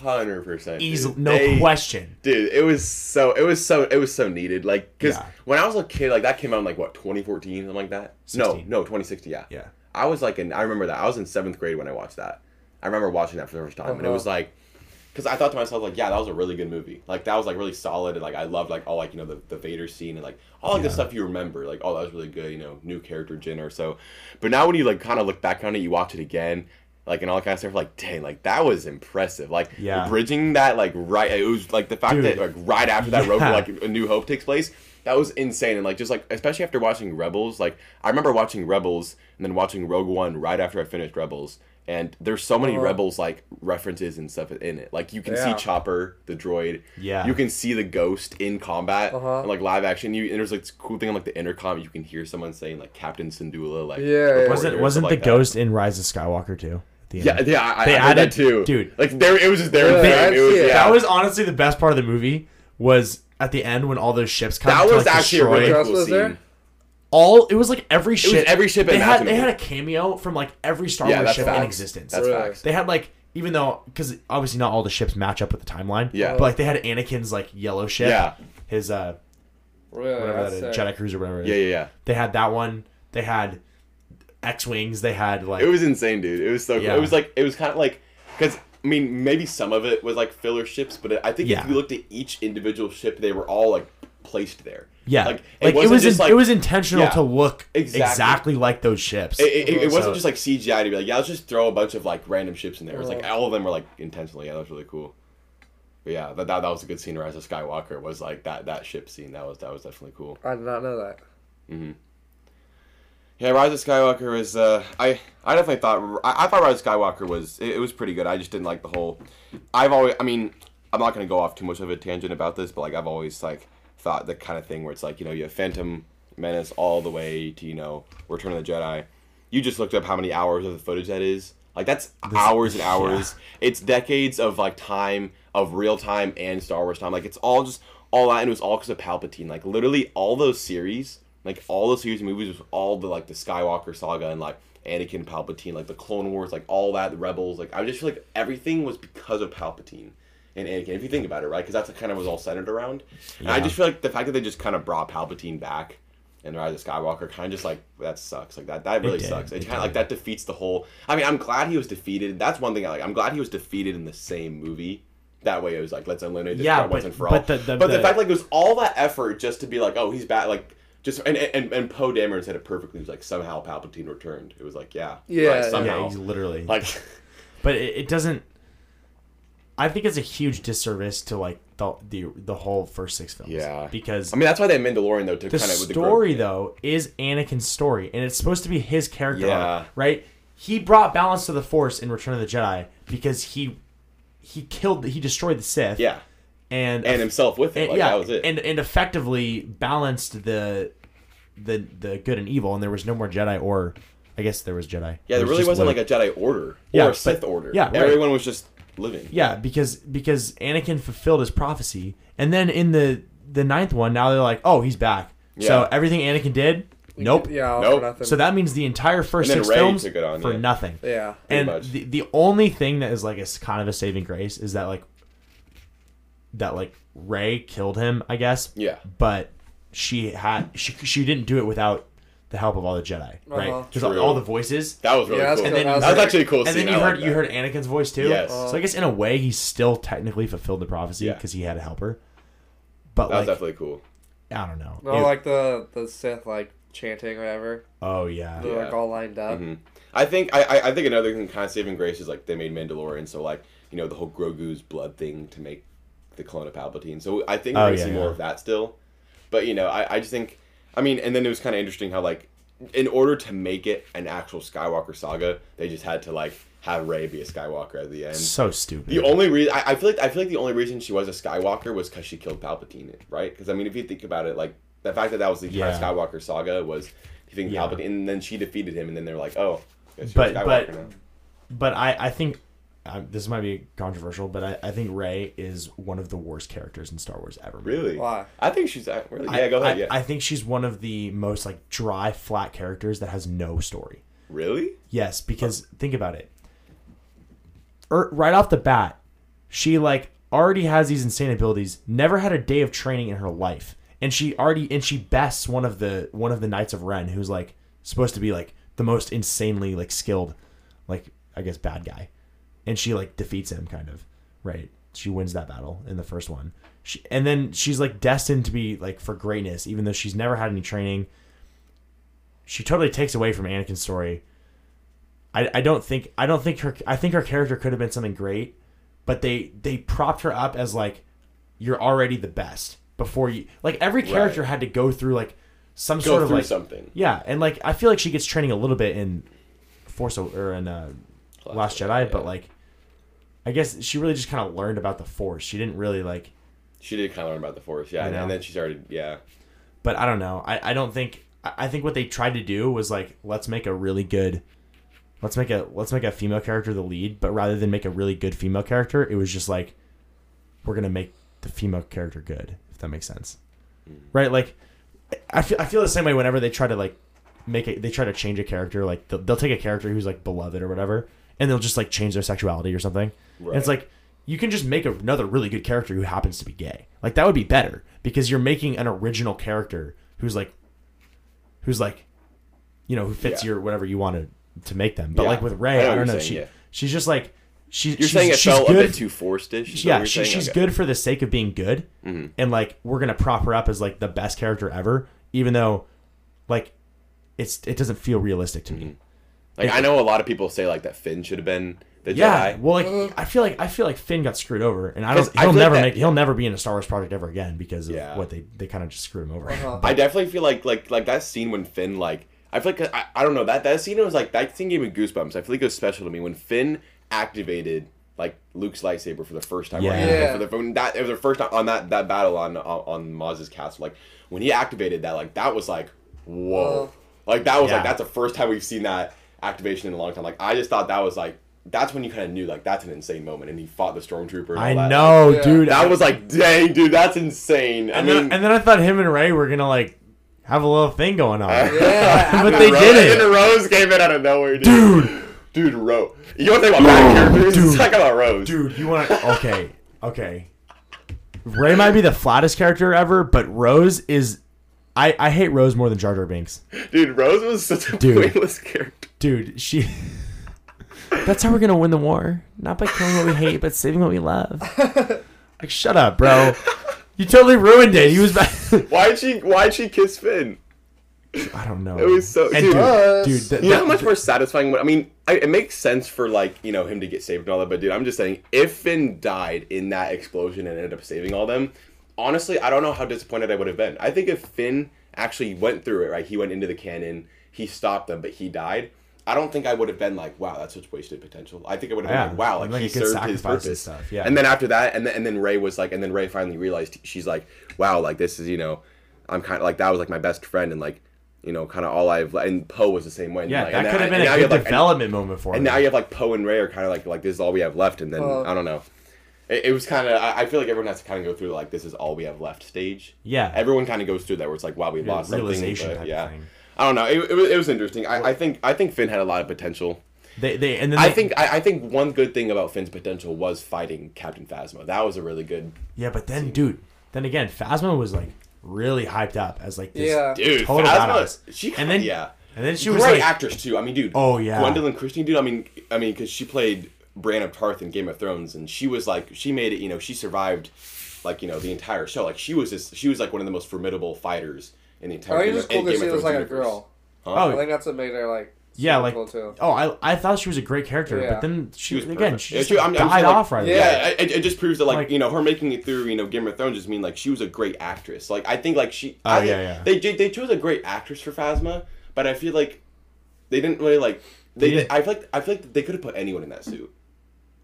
100 percent. Easily, no question. Dude, it was so. It was so. It was so needed. Like, cause Yeah. when I was a kid, like that came out in like what 2014, something like that. 16. No, no, 2016. Yeah. Yeah. I was like in. I remember that. I was in seventh grade when I watched that. I remember watching that for the first time, and it was like, because I thought to myself like, yeah, that was a really good movie. Like that was like really solid, and like I loved like all like you know the, the Vader scene and like all like the stuff you remember. Like, oh, that was really good. You know, new character Jyn Erso. But now when you like kind of look back on it, you watch it again. Like and all that kind of stuff, like dang, like that was impressive. Like Yeah. bridging that like right, it was like the fact Dude. that like right after that Yeah. like a New Hope takes place, that was insane. And like just like especially after watching Rebels, like I remember watching Rebels and then watching Rogue One right after I finished Rebels. And there's so many Uh-huh. Rebels like references and stuff in it. Like you can see Chopper, the droid. Yeah. You can see the ghost in combat Uh-huh. and like live action. You and there's like this cool thing on like the intercom. You can hear someone saying like Captain Syndulla. Like Yeah, yeah. Wasn't wasn't stuff the like that. ghost in Rise of Skywalker too? the? Yeah, yeah. I, They I added- that too, dude. Like there, it was just there. Yeah, in I'd. It was, yeah. That was honestly the best part of the movie. Was at the end when all those ships come. that to, was like, actually a destroy- really cool was scene. there? all. It was like every ship. was every ship They had they imaginable. had a cameo from like every Star Yeah, Wars that's ship in facts. existence. That's Really? facts. They had like even though because obviously not all the ships match up with the timeline. Yeah. But like they had Anakin's like yellow ship. Yeah. His uh Really? whatever That's that is, sick. Jedi cruiser whatever. it is. Yeah, yeah, yeah. They had that one. They had X wings. They had like It was insane, dude. It was so cool. Yeah. It was like it was kind of like because I mean maybe some of it was like filler ships, but I think Yeah. if you looked at each individual ship, they were all like placed there. yeah. like Like, it, wasn't was just, in- like it was intentional Yeah. to look Exactly. exactly, like those ships. It, it, it wasn't just like CGI to be like yeah, let's just throw a bunch of like random ships in there. It was like all of them were like intentionally. Yeah, that was really cool. But yeah, that, that, that was a good scene. Rise of Skywalker was like that that ship scene. That was that was definitely cool. I did not know that. Mm-hmm. Yeah, Rise of Skywalker was. Uh, I I definitely thought I, I thought Rise of Skywalker was it, it was pretty good. I just didn't like the whole. I've always. I mean, I'm not gonna go off too much of a tangent about this, but like I've always like thought the kind of thing where it's like you know you have Phantom Menace all the way to you know Return of the Jedi. You just looked up how many hours of the footage that is. Like that's hours and hours. It's decades of like time of real time and Star Wars time. Like it's all just all that, and it was all because of Palpatine. Like literally all those series, like all those series of movies, was all the like the Skywalker saga and like Anakin Palpatine, like the Clone Wars, like all that, the Rebels. Like I just feel like everything was because of Palpatine and Anakin. If you think about it, right? Because that's what kind of was all centered around. And I just feel like the fact that they just kind of brought Palpatine back and Rise of Skywalker kind of just like that sucks. Like that that really did. sucks. It, It kind of like that defeats the whole. I mean, I'm glad he was defeated. That's one thing I like. I'm glad he was defeated in the same movie. That way, it was like let's eliminate this Yeah, but- once and for all. but the- the- but the, the- fact like it was all that effort just to be like, oh, he's back. Like just and and, and Poe Dameron said it perfectly. He was like somehow Palpatine returned. It was like yeah, Yeah, right, somehow. yeah, he's literally. like but it, it doesn't. I think it's a huge disservice to like the the, the whole first six films. Yeah. because I mean that's why they had Mandalorian though to the kind of with the story though is Anakin's story, and it's supposed to be his character, Yeah. arc, right? He brought balance to the Force in Return of the Jedi because he he killed, he destroyed the Sith, Yeah, and and himself with it. and, like yeah, that was it. and and effectively balanced the the the good and evil, and there was no more Jedi, or I guess there was Jedi. yeah, there was really wasn't Luke. like a Jedi order Yeah, or a but- Sith order. yeah, right. everyone was just living. Yeah, because because Anakin fulfilled his prophecy, and then in the the ninth one, now they're like, oh, he's back. So everything Anakin did, nope. Yeah, Nope. for nothing. So that means the entire first And six Rey films took it on, for yeah. nothing. yeah. And the the only thing that is like a s- kind of a saving grace is that like that like Rey killed him, I guess. Yeah. But she had she she didn't do it without the help of all the Jedi, right? Uh-huh. Because all, all the voices. That was really Yeah, cool. And then That that was was actually a cool and scene. then you I heard like you heard Anakin's voice too. Yes. So I guess in a way he still technically fulfilled the prophecy Yeah. because he had a helper. But That was definitely cool. I don't know. No, It- like the the Sith like chanting or whatever. oh yeah. They're like all lined up. Mhm. I think I, I I think another thing kind of saving grace is like they made Mandalorian so like you know the whole Grogu's blood thing to make the clone of Palpatine. So I think oh, we're Oh, gonna yeah, see more yeah. of that still. But you know I I just think I mean and then it was kind of interesting how like in order to make it an actual Skywalker saga they just had to like have Rey be a Skywalker at the end. So stupid. The only reason I, I feel like I feel like the only reason she was a Skywalker was because she killed Palpatine, right? Because I mean, if you think about it, like the fact that that was the Yeah. Skywalker saga was defeating Yeah. Palpatine, and then she defeated him, and then they're like, oh, But- Skywalker but- now. But I, I think um, this might be controversial, but I, I think Rey is one of the worst characters in Star Wars ever. made. really, Why? I think she's uh, really. I- Yeah, go ahead. I, yeah, I think she's one of the most like dry, flat characters that has no story. really. Yes, because think about it. Er, right off the bat, she like already has these insane abilities. Never had a day of training in her life, and she already and she bests one of the one of the Knights of Ren, who's like supposed to be like the most insanely like skilled, like I guess bad guy, and she like defeats him kind of. Right, she wins that battle in the first one. She, and then she's like destined to be like for greatness, even though she's never had any training. She totally takes away from Anakin's story. I, I don't think I don't think her I think her character could have been something great, but they they propped her up as like you're already the best before you like every character had to go through like some Go sort of like something. yeah, and like I feel like she gets training a little bit in Force or in uh, Last Jedi, but yeah. like I guess she really just kind of learned about the Force. She didn't really like She did kind of learn about the Force, yeah, and, know. and then she started, yeah. but I don't know. I, I don't think I think what they tried to do was like let's make a really good let's make a let's make a female character the lead, but rather than make a really good female character, it was just like we're gonna make the female character good, if that makes sense. Mm. Right? Like I feel I feel the same way whenever they try to like make it they try to change a character, like they'll, they'll take a character who's like beloved or whatever, and they'll just like change their sexuality or something. And it's like you can just make another really good character who happens to be gay. Like that would be better because you're making an original character who's like who's like you know, who fits Yeah. your whatever you wanted to make them. But Yeah. like with Rey, I, don't know. saying, she yeah. she's just like she's You're she's, saying it she's felt good. a bit too forced-ish. yeah, she, she's Okay. good for the sake of being good, Mm-hmm. and like we're gonna prop her up as like the best character ever, even though like it's it doesn't feel realistic to me. Like I know a lot of people say like that Finn should have been the Yeah, Jedi. well, like I feel like I feel like Finn got screwed over, and I don't. He'll feel like never that- make. He'll never be in a Star Wars project ever again because of Yeah. what they they kind of just screwed him over. Uh-huh. I definitely feel like like like that scene when Finn like I feel like I, I don't know that that scene was like that scene gave me goosebumps. I feel like it was special to me when Finn activated like Luke's lightsaber for the first time. right? Yeah. Yeah. For the when that it was the first time on that that battle on on, on Maz's castle. Like when he activated that, like that was like whoa. like that was Yeah. like that's the first time we've seen that activation in a long time. Like I just thought that was like that's when you kind of knew like that's an insane moment, and he fought the stormtrooper. And all I that. know, Yeah. dude. That I- was like, dang, dude, that's insane. I and, mean, then, and then I thought him and Rey were gonna like have a little thing going on. Yeah, But they Rose, didn't. And Rose came in out of nowhere, dude. Dude, dude, Rose. You want to think about bad characters? dude. Talk about Rose. Dude, you want to? Okay, okay. Rey might be the flattest character ever, but Rose is. I I hate Rose more than Jar Jar Binks. Dude, Rose was such a Dude. pointless character. Dude, she. That's how we're gonna win the war. Not by killing what we hate, but saving what we love. Like, shut up, bro. You totally ruined it. He was. Why'd she? Why'd she kiss Finn? I don't know. It was so. And dude, dude, Us. dude, that, you know how that- much more satisfying? I mean, I, it makes sense for like you know him to get saved and all that, but dude, I'm just saying, if Finn died in that explosion and ended up saving all them, honestly, I don't know how disappointed I would have been. I think if Finn actually went through it, right, he went into the cannon, he stopped them, but he died. I don't think I would have been like, wow, that's such wasted potential. I think I would have Yeah, been like, wow, like, like he a good served his sacrifice and purpose. stuff, yeah. And then after that, and then and then Rey was like, and then Rey finally realized she's like, wow, like this is you know, I'm kind of like that was like my best friend and like. You know, kind of all I've and Poe was the same way. and, yeah, like, that and could have been and a you good have, like, and- development moment for and him. now you have like Poe and Rey are kind of like like this is all we have left, and then Well- I don't know. It, it was kind of I, I feel like everyone has to kind of go through like this is all we have left stage. Yeah. everyone kind of goes through that where it's like wow we Yeah, lost something. realization But, type yeah, thing. I don't know. It, it, was, it was interesting. I, I think I think Finn had a lot of potential. they, they, and then I they- think I, I think one good thing about Finn's potential was fighting Captain Phasma. That was a really good Yeah, but then, dude, then again, Phasma was like really hyped up as like this Yeah. dude. total Phasma, badass. she and then yeah. and then she Great was like, great actress too. I mean, dude. Oh, yeah. Gwendoline Christie, dude. I mean, I mean, because she played Brienne of Tarth in Game of Thrones, and she was like, she made it. You know, she survived, like you know, the entire show. Like she was this, she was like one of the most formidable fighters in the entire. Or you Game just of- in cool that Game she of was like Thrones a girl. Huh? I oh think that's what made her like. yeah, like too. oh, I I thought she was a great character, Yeah. but then she, She was again perfect. she Yeah, just she- I'm- I'm died saying, like, off right. Yeah, it, it just proves that like, Like- you know her making it through you know Game of Thrones just mean like she was a great actress. Like I think like she. Oh, I yeah, yeah. They they they chose a great actress for Phasma, but I feel like they didn't really like. They, They they I feel like I feel like they could have put anyone in that suit.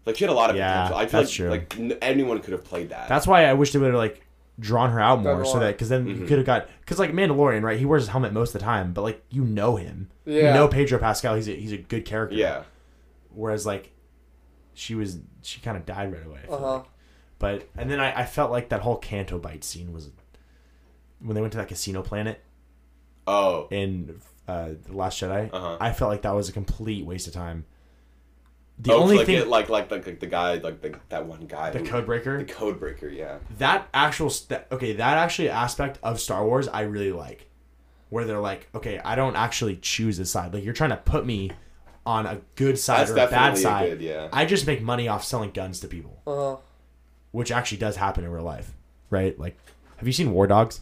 Like she had a lot of Yeah, potential. I feel that's like true. like n- anyone could have played that. That's why I wish they would have like drawn her out more so that because then you could have got because like Mandalorian right he wears his helmet most of the time but like you know him yeah. you know Pedro Pascal he's a, he's a good character Yeah. whereas like she was she kind of died right away Uh huh. like. but and then I, I felt like that whole Canto Bight scene was when they went to that casino planet Oh. in uh, the Last Jedi Uh-huh. I felt like that was a complete waste of time the oh, only like thing it, like like like, like the guy like the, that one guy the who- code breaker the code breaker yeah. That actual st- okay that actually aspect of star wars i really like. Where they're like okay i don't actually choose a side. Like you're trying to put me on a good side That's or a bad definitely a side. good, yeah. i just make money off selling guns to people. Uh huh. which actually does happen in real life right? Like have you seen war dogs?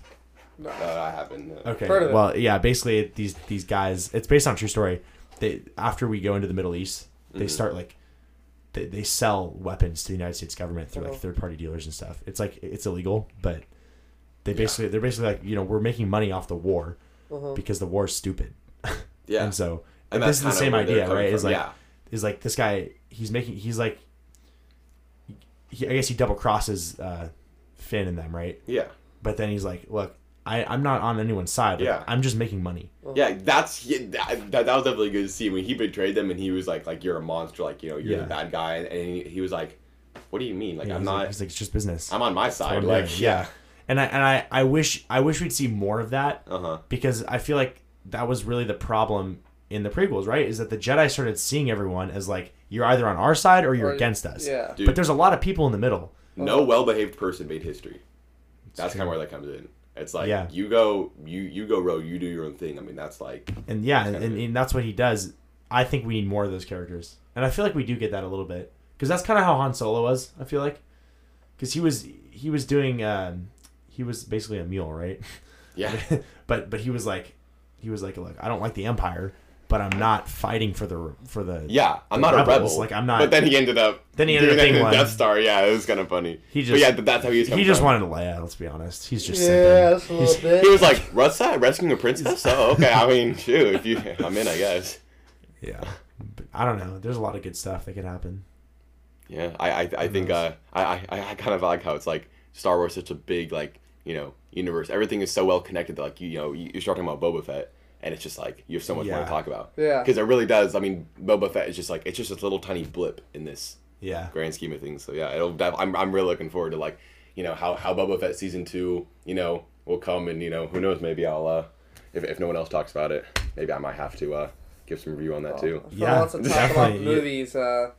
No I haven't no. okay Heard of it. well yeah basically these these guys it's based on a true story. They after we go into the middle east they Mm-hmm. start like they, they sell weapons to the united states government through like third party dealers and stuff. It's like it's illegal but they basically they're basically like you know we're making money off the war Uh-huh. because the war's stupid. Yeah. And so And this is the same idea coming right is like yeah. is like this guy he's making he's like he, i guess he double crosses uh finn and them right? Yeah. But then he's like look I, I'm not on anyone's side. Like, Yeah. I'm just making money. Yeah, that's that, that, that was definitely good to see when he betrayed them and he was like like you're a monster like you know you're Yeah. the bad guy and he, he was like what do you mean like Yeah, I'm he's not Like, he's like, it's just business. I'm on my side I'm like doing. yeah And I and I, I wish I wish we'd see more of that uh huh because I feel like that was really the problem in the prequels, right? Is that the Jedi started seeing everyone as like you're either on our side or you're Or- against us. yeah. Dude. But there's a lot of people in the middle. no well behaved person made history that's kind of where that comes in it's like Yeah. you go you you go rogue you do your own thing I mean that's like And yeah, and, and, and that's what he does. I think we need more of those characters. And I feel like we do get that a little bit. Because that's kind of how Han Solo was, I feel like. Because he was he was doing um, he was basically a mule, right? yeah but but he was like he was like look i don't like the empire but i'm not fighting for the for the yeah I'm the not a rebel like i'm not but then he ended up Then he ended up in being the. Death Star yeah it was kind of funny He but just- yeah that's how he was he just from. wanted Leia. Let's be honest. He's just Yeah, a little He's- bit. he was like what's that rescuing a princess oh okay I mean shoot if you I'm in I guess Yeah, but I don't know. There's a lot of good stuff that could happen. Yeah, I I, I think uh, I, I I kind of like how it's like Star Wars is such a big like you know universe. Everything is so well connected that like you, you know you, you're talking about Boba Fett, and it's just like you have so much more to talk about. Yeah. because it really does. I mean, Boba Fett is just like it's just a little tiny blip in this Yeah, grand scheme of things. So yeah, it'll. I'm I'm really looking forward to like you know how how Boba Fett season two you know will come and you know who knows maybe I'll uh if if no one else talks about it maybe I might have to uh give some review on that too. Yeah, yeah, wants to talk definitely, about movies, uh,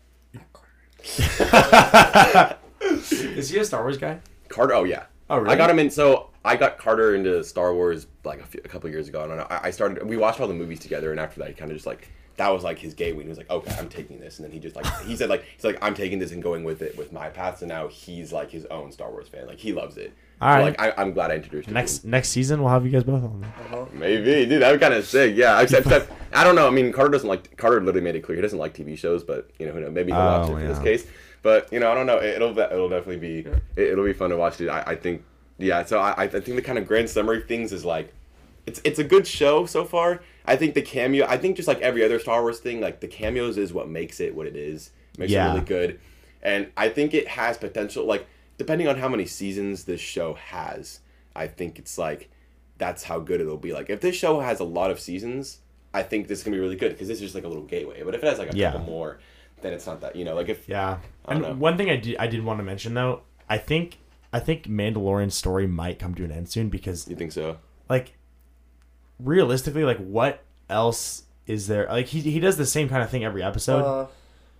is he a Star Wars guy? Carter. Oh yeah. Oh, really? I got him in. So I got Carter into Star Wars like a, few, a couple years ago, and I, I started. We watched all the movies together, and after that, he kind of just like that was like his gateway. He was like, okay, I'm taking this, and then he just like he said like he's like I'm taking this and going with it with my path. So now he's like his own Star Wars fan. Like he loves it. All so, right. Like I, I'm glad I introduced him. Next next season we'll have you guys both on. him. Uh-huh. maybe, dude, that would kind of sick. Yeah, except, except I don't know. I mean, Carter doesn't like Carter literally made it clear he doesn't like TV shows, but you know, who knows? Maybe he'll watch Oh, it for this case. But you know, I don't know. It, it'll it'll definitely be it, will be fun to watch, dude. I, I think yeah. So I I think the kind of grand summary things is like it's it's a good show so far. I think the cameo. I think just like every other Star Wars thing, like the cameos is what makes it what it is. Makes Yeah. it really good, and I think it has potential. Like depending on how many seasons this show has, I think it's like that's how good it'll be. Like if this show has a lot of seasons, I think this is gonna be really good because this is just like a little gateway. But if it has like a Yeah. couple more, then it's not that. You know, like if Yeah. I don't And know. one thing I did I did want to mention though, I think I think Mandalorian's story might come to an end soon because you think so. like realistically, like what else is there? Like he he does the same kind of thing every episode. uh,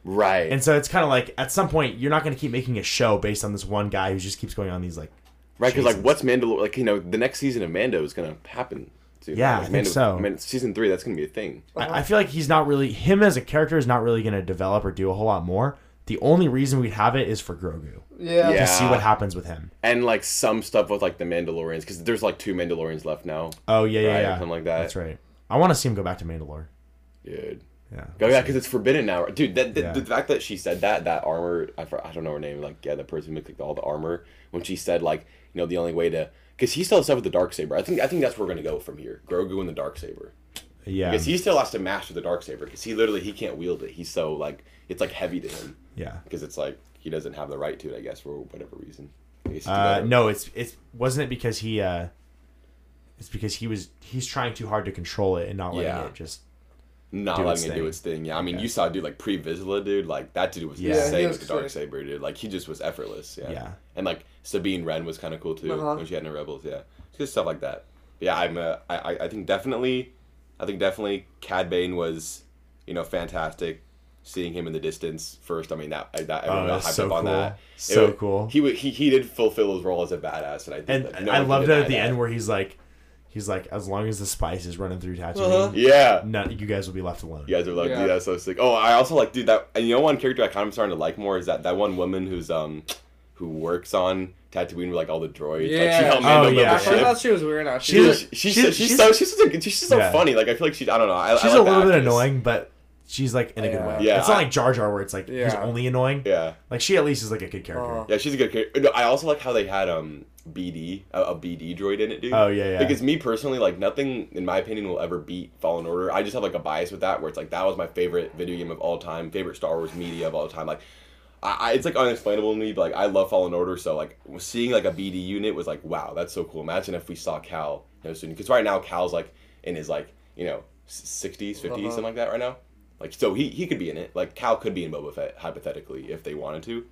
Right. and so it's kind of like at some point you're not going to keep making a show based on this one guy who just keeps going on these like Right, because like, what's Mandalore? Like, you know, the next season of Mando is gonna happen. Soon. Yeah, like, I think so. I mean, season three, that's gonna be a thing. I, I feel like he's not really him as a character is not really going to develop or do a whole lot more. The only reason we'd have it is for Grogu yeah. Yeah. to see what happens with him. And like some stuff with like the Mandalorians, because there's like two Mandalorians left now, Oh yeah, yeah, Right, yeah, something like that. That's right. I want to see him go back to Mandalore. dude. Yeah. Oh yeah, because it's forbidden now, dude. That, the, Yeah. the fact that she said that that armor, I, I don't know her name, like yeah, the person who makes like all the armor. When she said like, you know, the only way to, because he still has stuff with the dark saber. I think I think that's where we're gonna go from here. Grogu and the dark saber. Yeah. Because he still has to master the dark saber. Because he literally he can't wield it. He's so like it's like heavy to him. yeah. because it's like he doesn't have the right to it, I guess, for whatever reason. Uh, no, it's it's wasn't it because he uh, it's because he was he's trying too hard to control it and not letting Yeah. it just not do letting its it do its thing. Yeah, I mean, Okay. you saw a dude like pre Vizsla, dude. Like that dude was Yeah. Yeah, insane he with the dark saber, dude. Like he just was effortless. Yeah. Yeah. And like Sabine Wren was kind of cool too Uh-huh. when she had no rebels. Yeah, It's good stuff like that. Yeah, I'm. Uh, I I- I think definitely, I think definitely Cad Bane was, you know, fantastic. Seeing him in the distance first, I mean that I- that everyone got Oh, that's hyped so up on cool. that. So It wa- cool. He he he did fulfill his role as a badass, and I think and that no I loved it at the that. end where he's like he's like as long as the spice is running through Tatooine, Uh-huh. Yeah. none, you guys will be left alone. You guys are like, Yeah. dude, that's so sick. Oh, I also like, dude, that and you know one character I kind of starting to like more is that that one woman who's um who works on Tatooine with like all the droids. Like she Yeah. helped Oh, Mando build yeah. I the thought she was weird. Now She's, she's, she's, she's, she's- she's, she's- so she's, so, she's so Yeah. funny. Like I feel like she I don't know. I, She's I a like the little bit annoying, but she's like in a good way. Yeah, it's not I- like Jar Jar where it's like he's only annoying. Yeah, Like she at least is like a good character. Uh-huh. yeah, she's a good character. No, I also like how they had um BD a, a BD droid in it, dude. Oh, yeah, yeah. Because me personally, like nothing in my opinion will ever beat Fallen Order. I just have like a bias with that, where it's like that was my favorite video game of all time, favorite Star Wars media of all time. Like, I, I it's like unexplainable to me, but like I love Fallen Order, so like seeing like a BD unit was like, wow, that's so cool. Imagine if we saw Cal, you know, soon, because right now Cal's like in his like you know sixties, 50s Uh-huh. something like that right now. Like, so he he could be in it. Like Cal could be in Boba Fett hypothetically if they wanted to.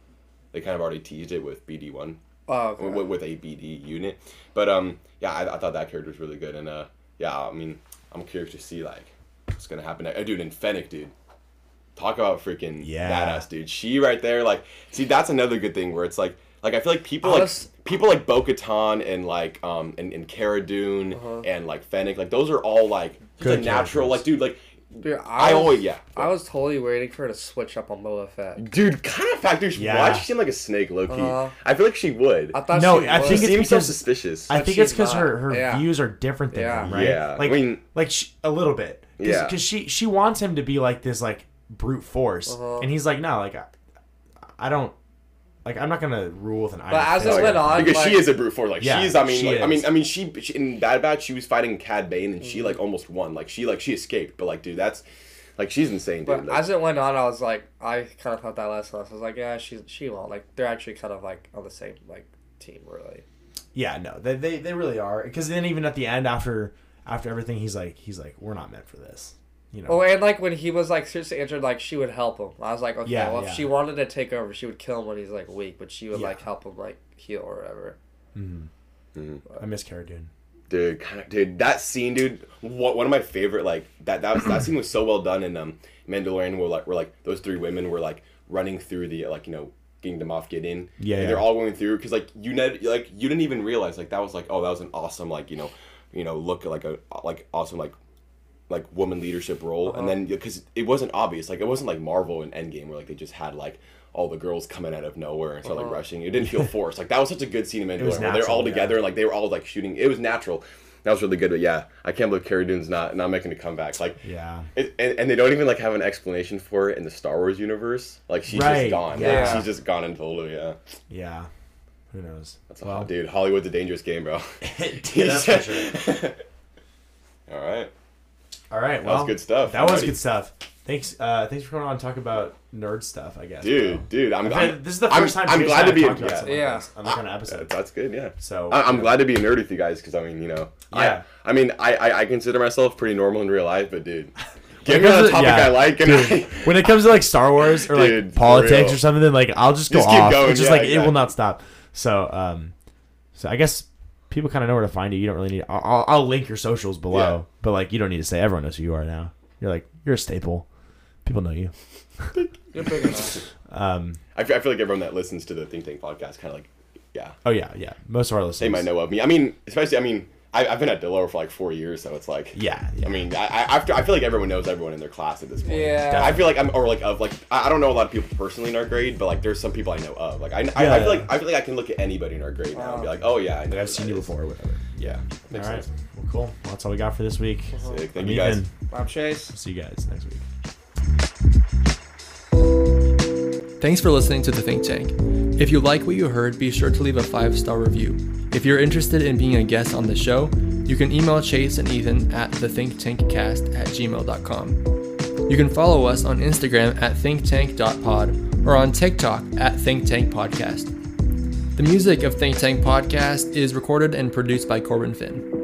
They kind of already teased it with BD one oh, okay. with, with a BD unit. But um, yeah, I, I thought that character was really good, and uh, yeah, I mean, I'm curious to see like what's gonna happen. next. Uh, dude, and Fennec, dude, talk about freaking Yeah. badass, dude. She right there, like, see, that's another good thing where it's like, like I feel like people I like was- people like Bo-Katan and like um and, and Cara Dune Uh-huh. and like Fennec, like those are all like just Good natural, like, dude, like. Dude, I was- always yeah. I was totally waiting for her to switch up on Boba Fett. Dude, kind of factors. Yeah. Why she seem like a snake, lowkey? Uh-huh. I feel like she would. I thought No, she I was. think she seems so suspicious. I think it's because her her Yeah. views are different than Yeah. him, right? Yeah, like I mean- like sh a little bit. Cause, Yeah. because she she wants him to be like this like brute force, Uh-huh. and he's like, no, like I, I don't like I'm not gonna rule with an iron. But as fist. it went on, because like- she is a brute force. Like Yeah, she's, I mean, she like, I mean. I mean, she, she in Bad Batch she was fighting Cad Bane and she like almost won. Like she like she escaped, but like dude, that's like she's insane, dude. But Like, as it went on, I was like, I kind of thought that less and less. I was like, yeah, she she won't. Like they're actually kind of like on the same like team, really. yeah, no, they they, they really are. Because then even at the end, after after everything, he's like he's like we're not meant for this, you know. Oh, and like when he was like seriously injured, like she would help him. I was like, okay, Yeah, well, yeah. if she wanted to take over, she would kill him when he's like weak, but she would Yeah. like help him like heal or whatever. I miss Cara Dune. dude, kind of, dude, that scene, dude, what, one of my favorite, like that that was, that scene was so well done in um Mandalorian, where like where like those three women were like running through the like you know getting them off, get in. Yeah, and yeah. they're all going through because like you ne- like you didn't even realize like that was like oh that was an awesome like you know you know look like a like awesome like like woman leadership role and uh-huh. then because it wasn't obvious like it wasn't like marvel and endgame where like they just had like all the girls coming out of nowhere and start like uh-huh. rushing it didn't feel forced like that was such a and mandalorian was where they're all natural, yeah. together and like they were all like shooting it was natural that was really good but yeah i can't believe Cara Dune's not not making a comeback like Yeah. it, and, and they don't even like have an explanation for it in the star wars universe like she's Right, just gone yeah. Like, she's just gone and totally yeah Yeah. Who knows? that's a dude hollywood's a dangerous game bro that's for sure. all right All right. Well, that was good stuff. That was good stuff. Thanks. Uh, thanks for coming on and talk about nerd stuff. I guess. dude dude i'm, I'm this is the I'm- first time i'm glad to be about yeah. like Yeah. this on the kind of episode. That's good, yeah. So, I, I'm you glad to be a nerd with you guys because I mean, you know, Yeah. I, I mean, I, I, I consider myself pretty normal in real life, but dude, give me a topic yeah, I like, and dude, I, when it comes to like Star Wars or like Dude, for politics or something, like I'll just go Just keep off. going, it's just yeah, like it will not stop. So, um, so I guess people kind of know where to find you. You don't really need. I'll, I'll, I'll link your socials below, Yeah. but like you don't need to say. Everyone knows who you are now. You're like you're a staple. People know you. You're big enough. Um. I feel, I feel like everyone that listens to the Think Tank podcast kind of like, yeah, Oh yeah, yeah. Most of our listeners. they might know of me. I mean, especially, I mean, I, I've been at Delaware for like four years, so it's like, Yeah, yeah. I mean, I, I, after, I feel like everyone knows everyone in their class at this point. Yeah. I feel like I'm, or like, of like, I I don't know a lot of people personally in our grade, but like, there's some people I know of. Like, I, I, I Yeah. feel like, I feel like I can look at anybody in our grade now and be like, oh yeah, I know I've seen you before, or whatever. Yeah, All makes right. sense. Well, cool. Well, that's all we got for this week. Sick. Thank I'm you guys. Ethan. I'm Chase. See you guys next week. Thanks for listening to The Think Tank. If you like what you heard, be sure to leave a five star review. If you're interested in being a guest on the show, you can email Chase and Ethan at thethinktankcast at gmail.com. You can follow us on Instagram at thinktank.pod or on TikTok at thinktankpodcast. The music of Think Tank Podcast is recorded and produced by Corbin Finn.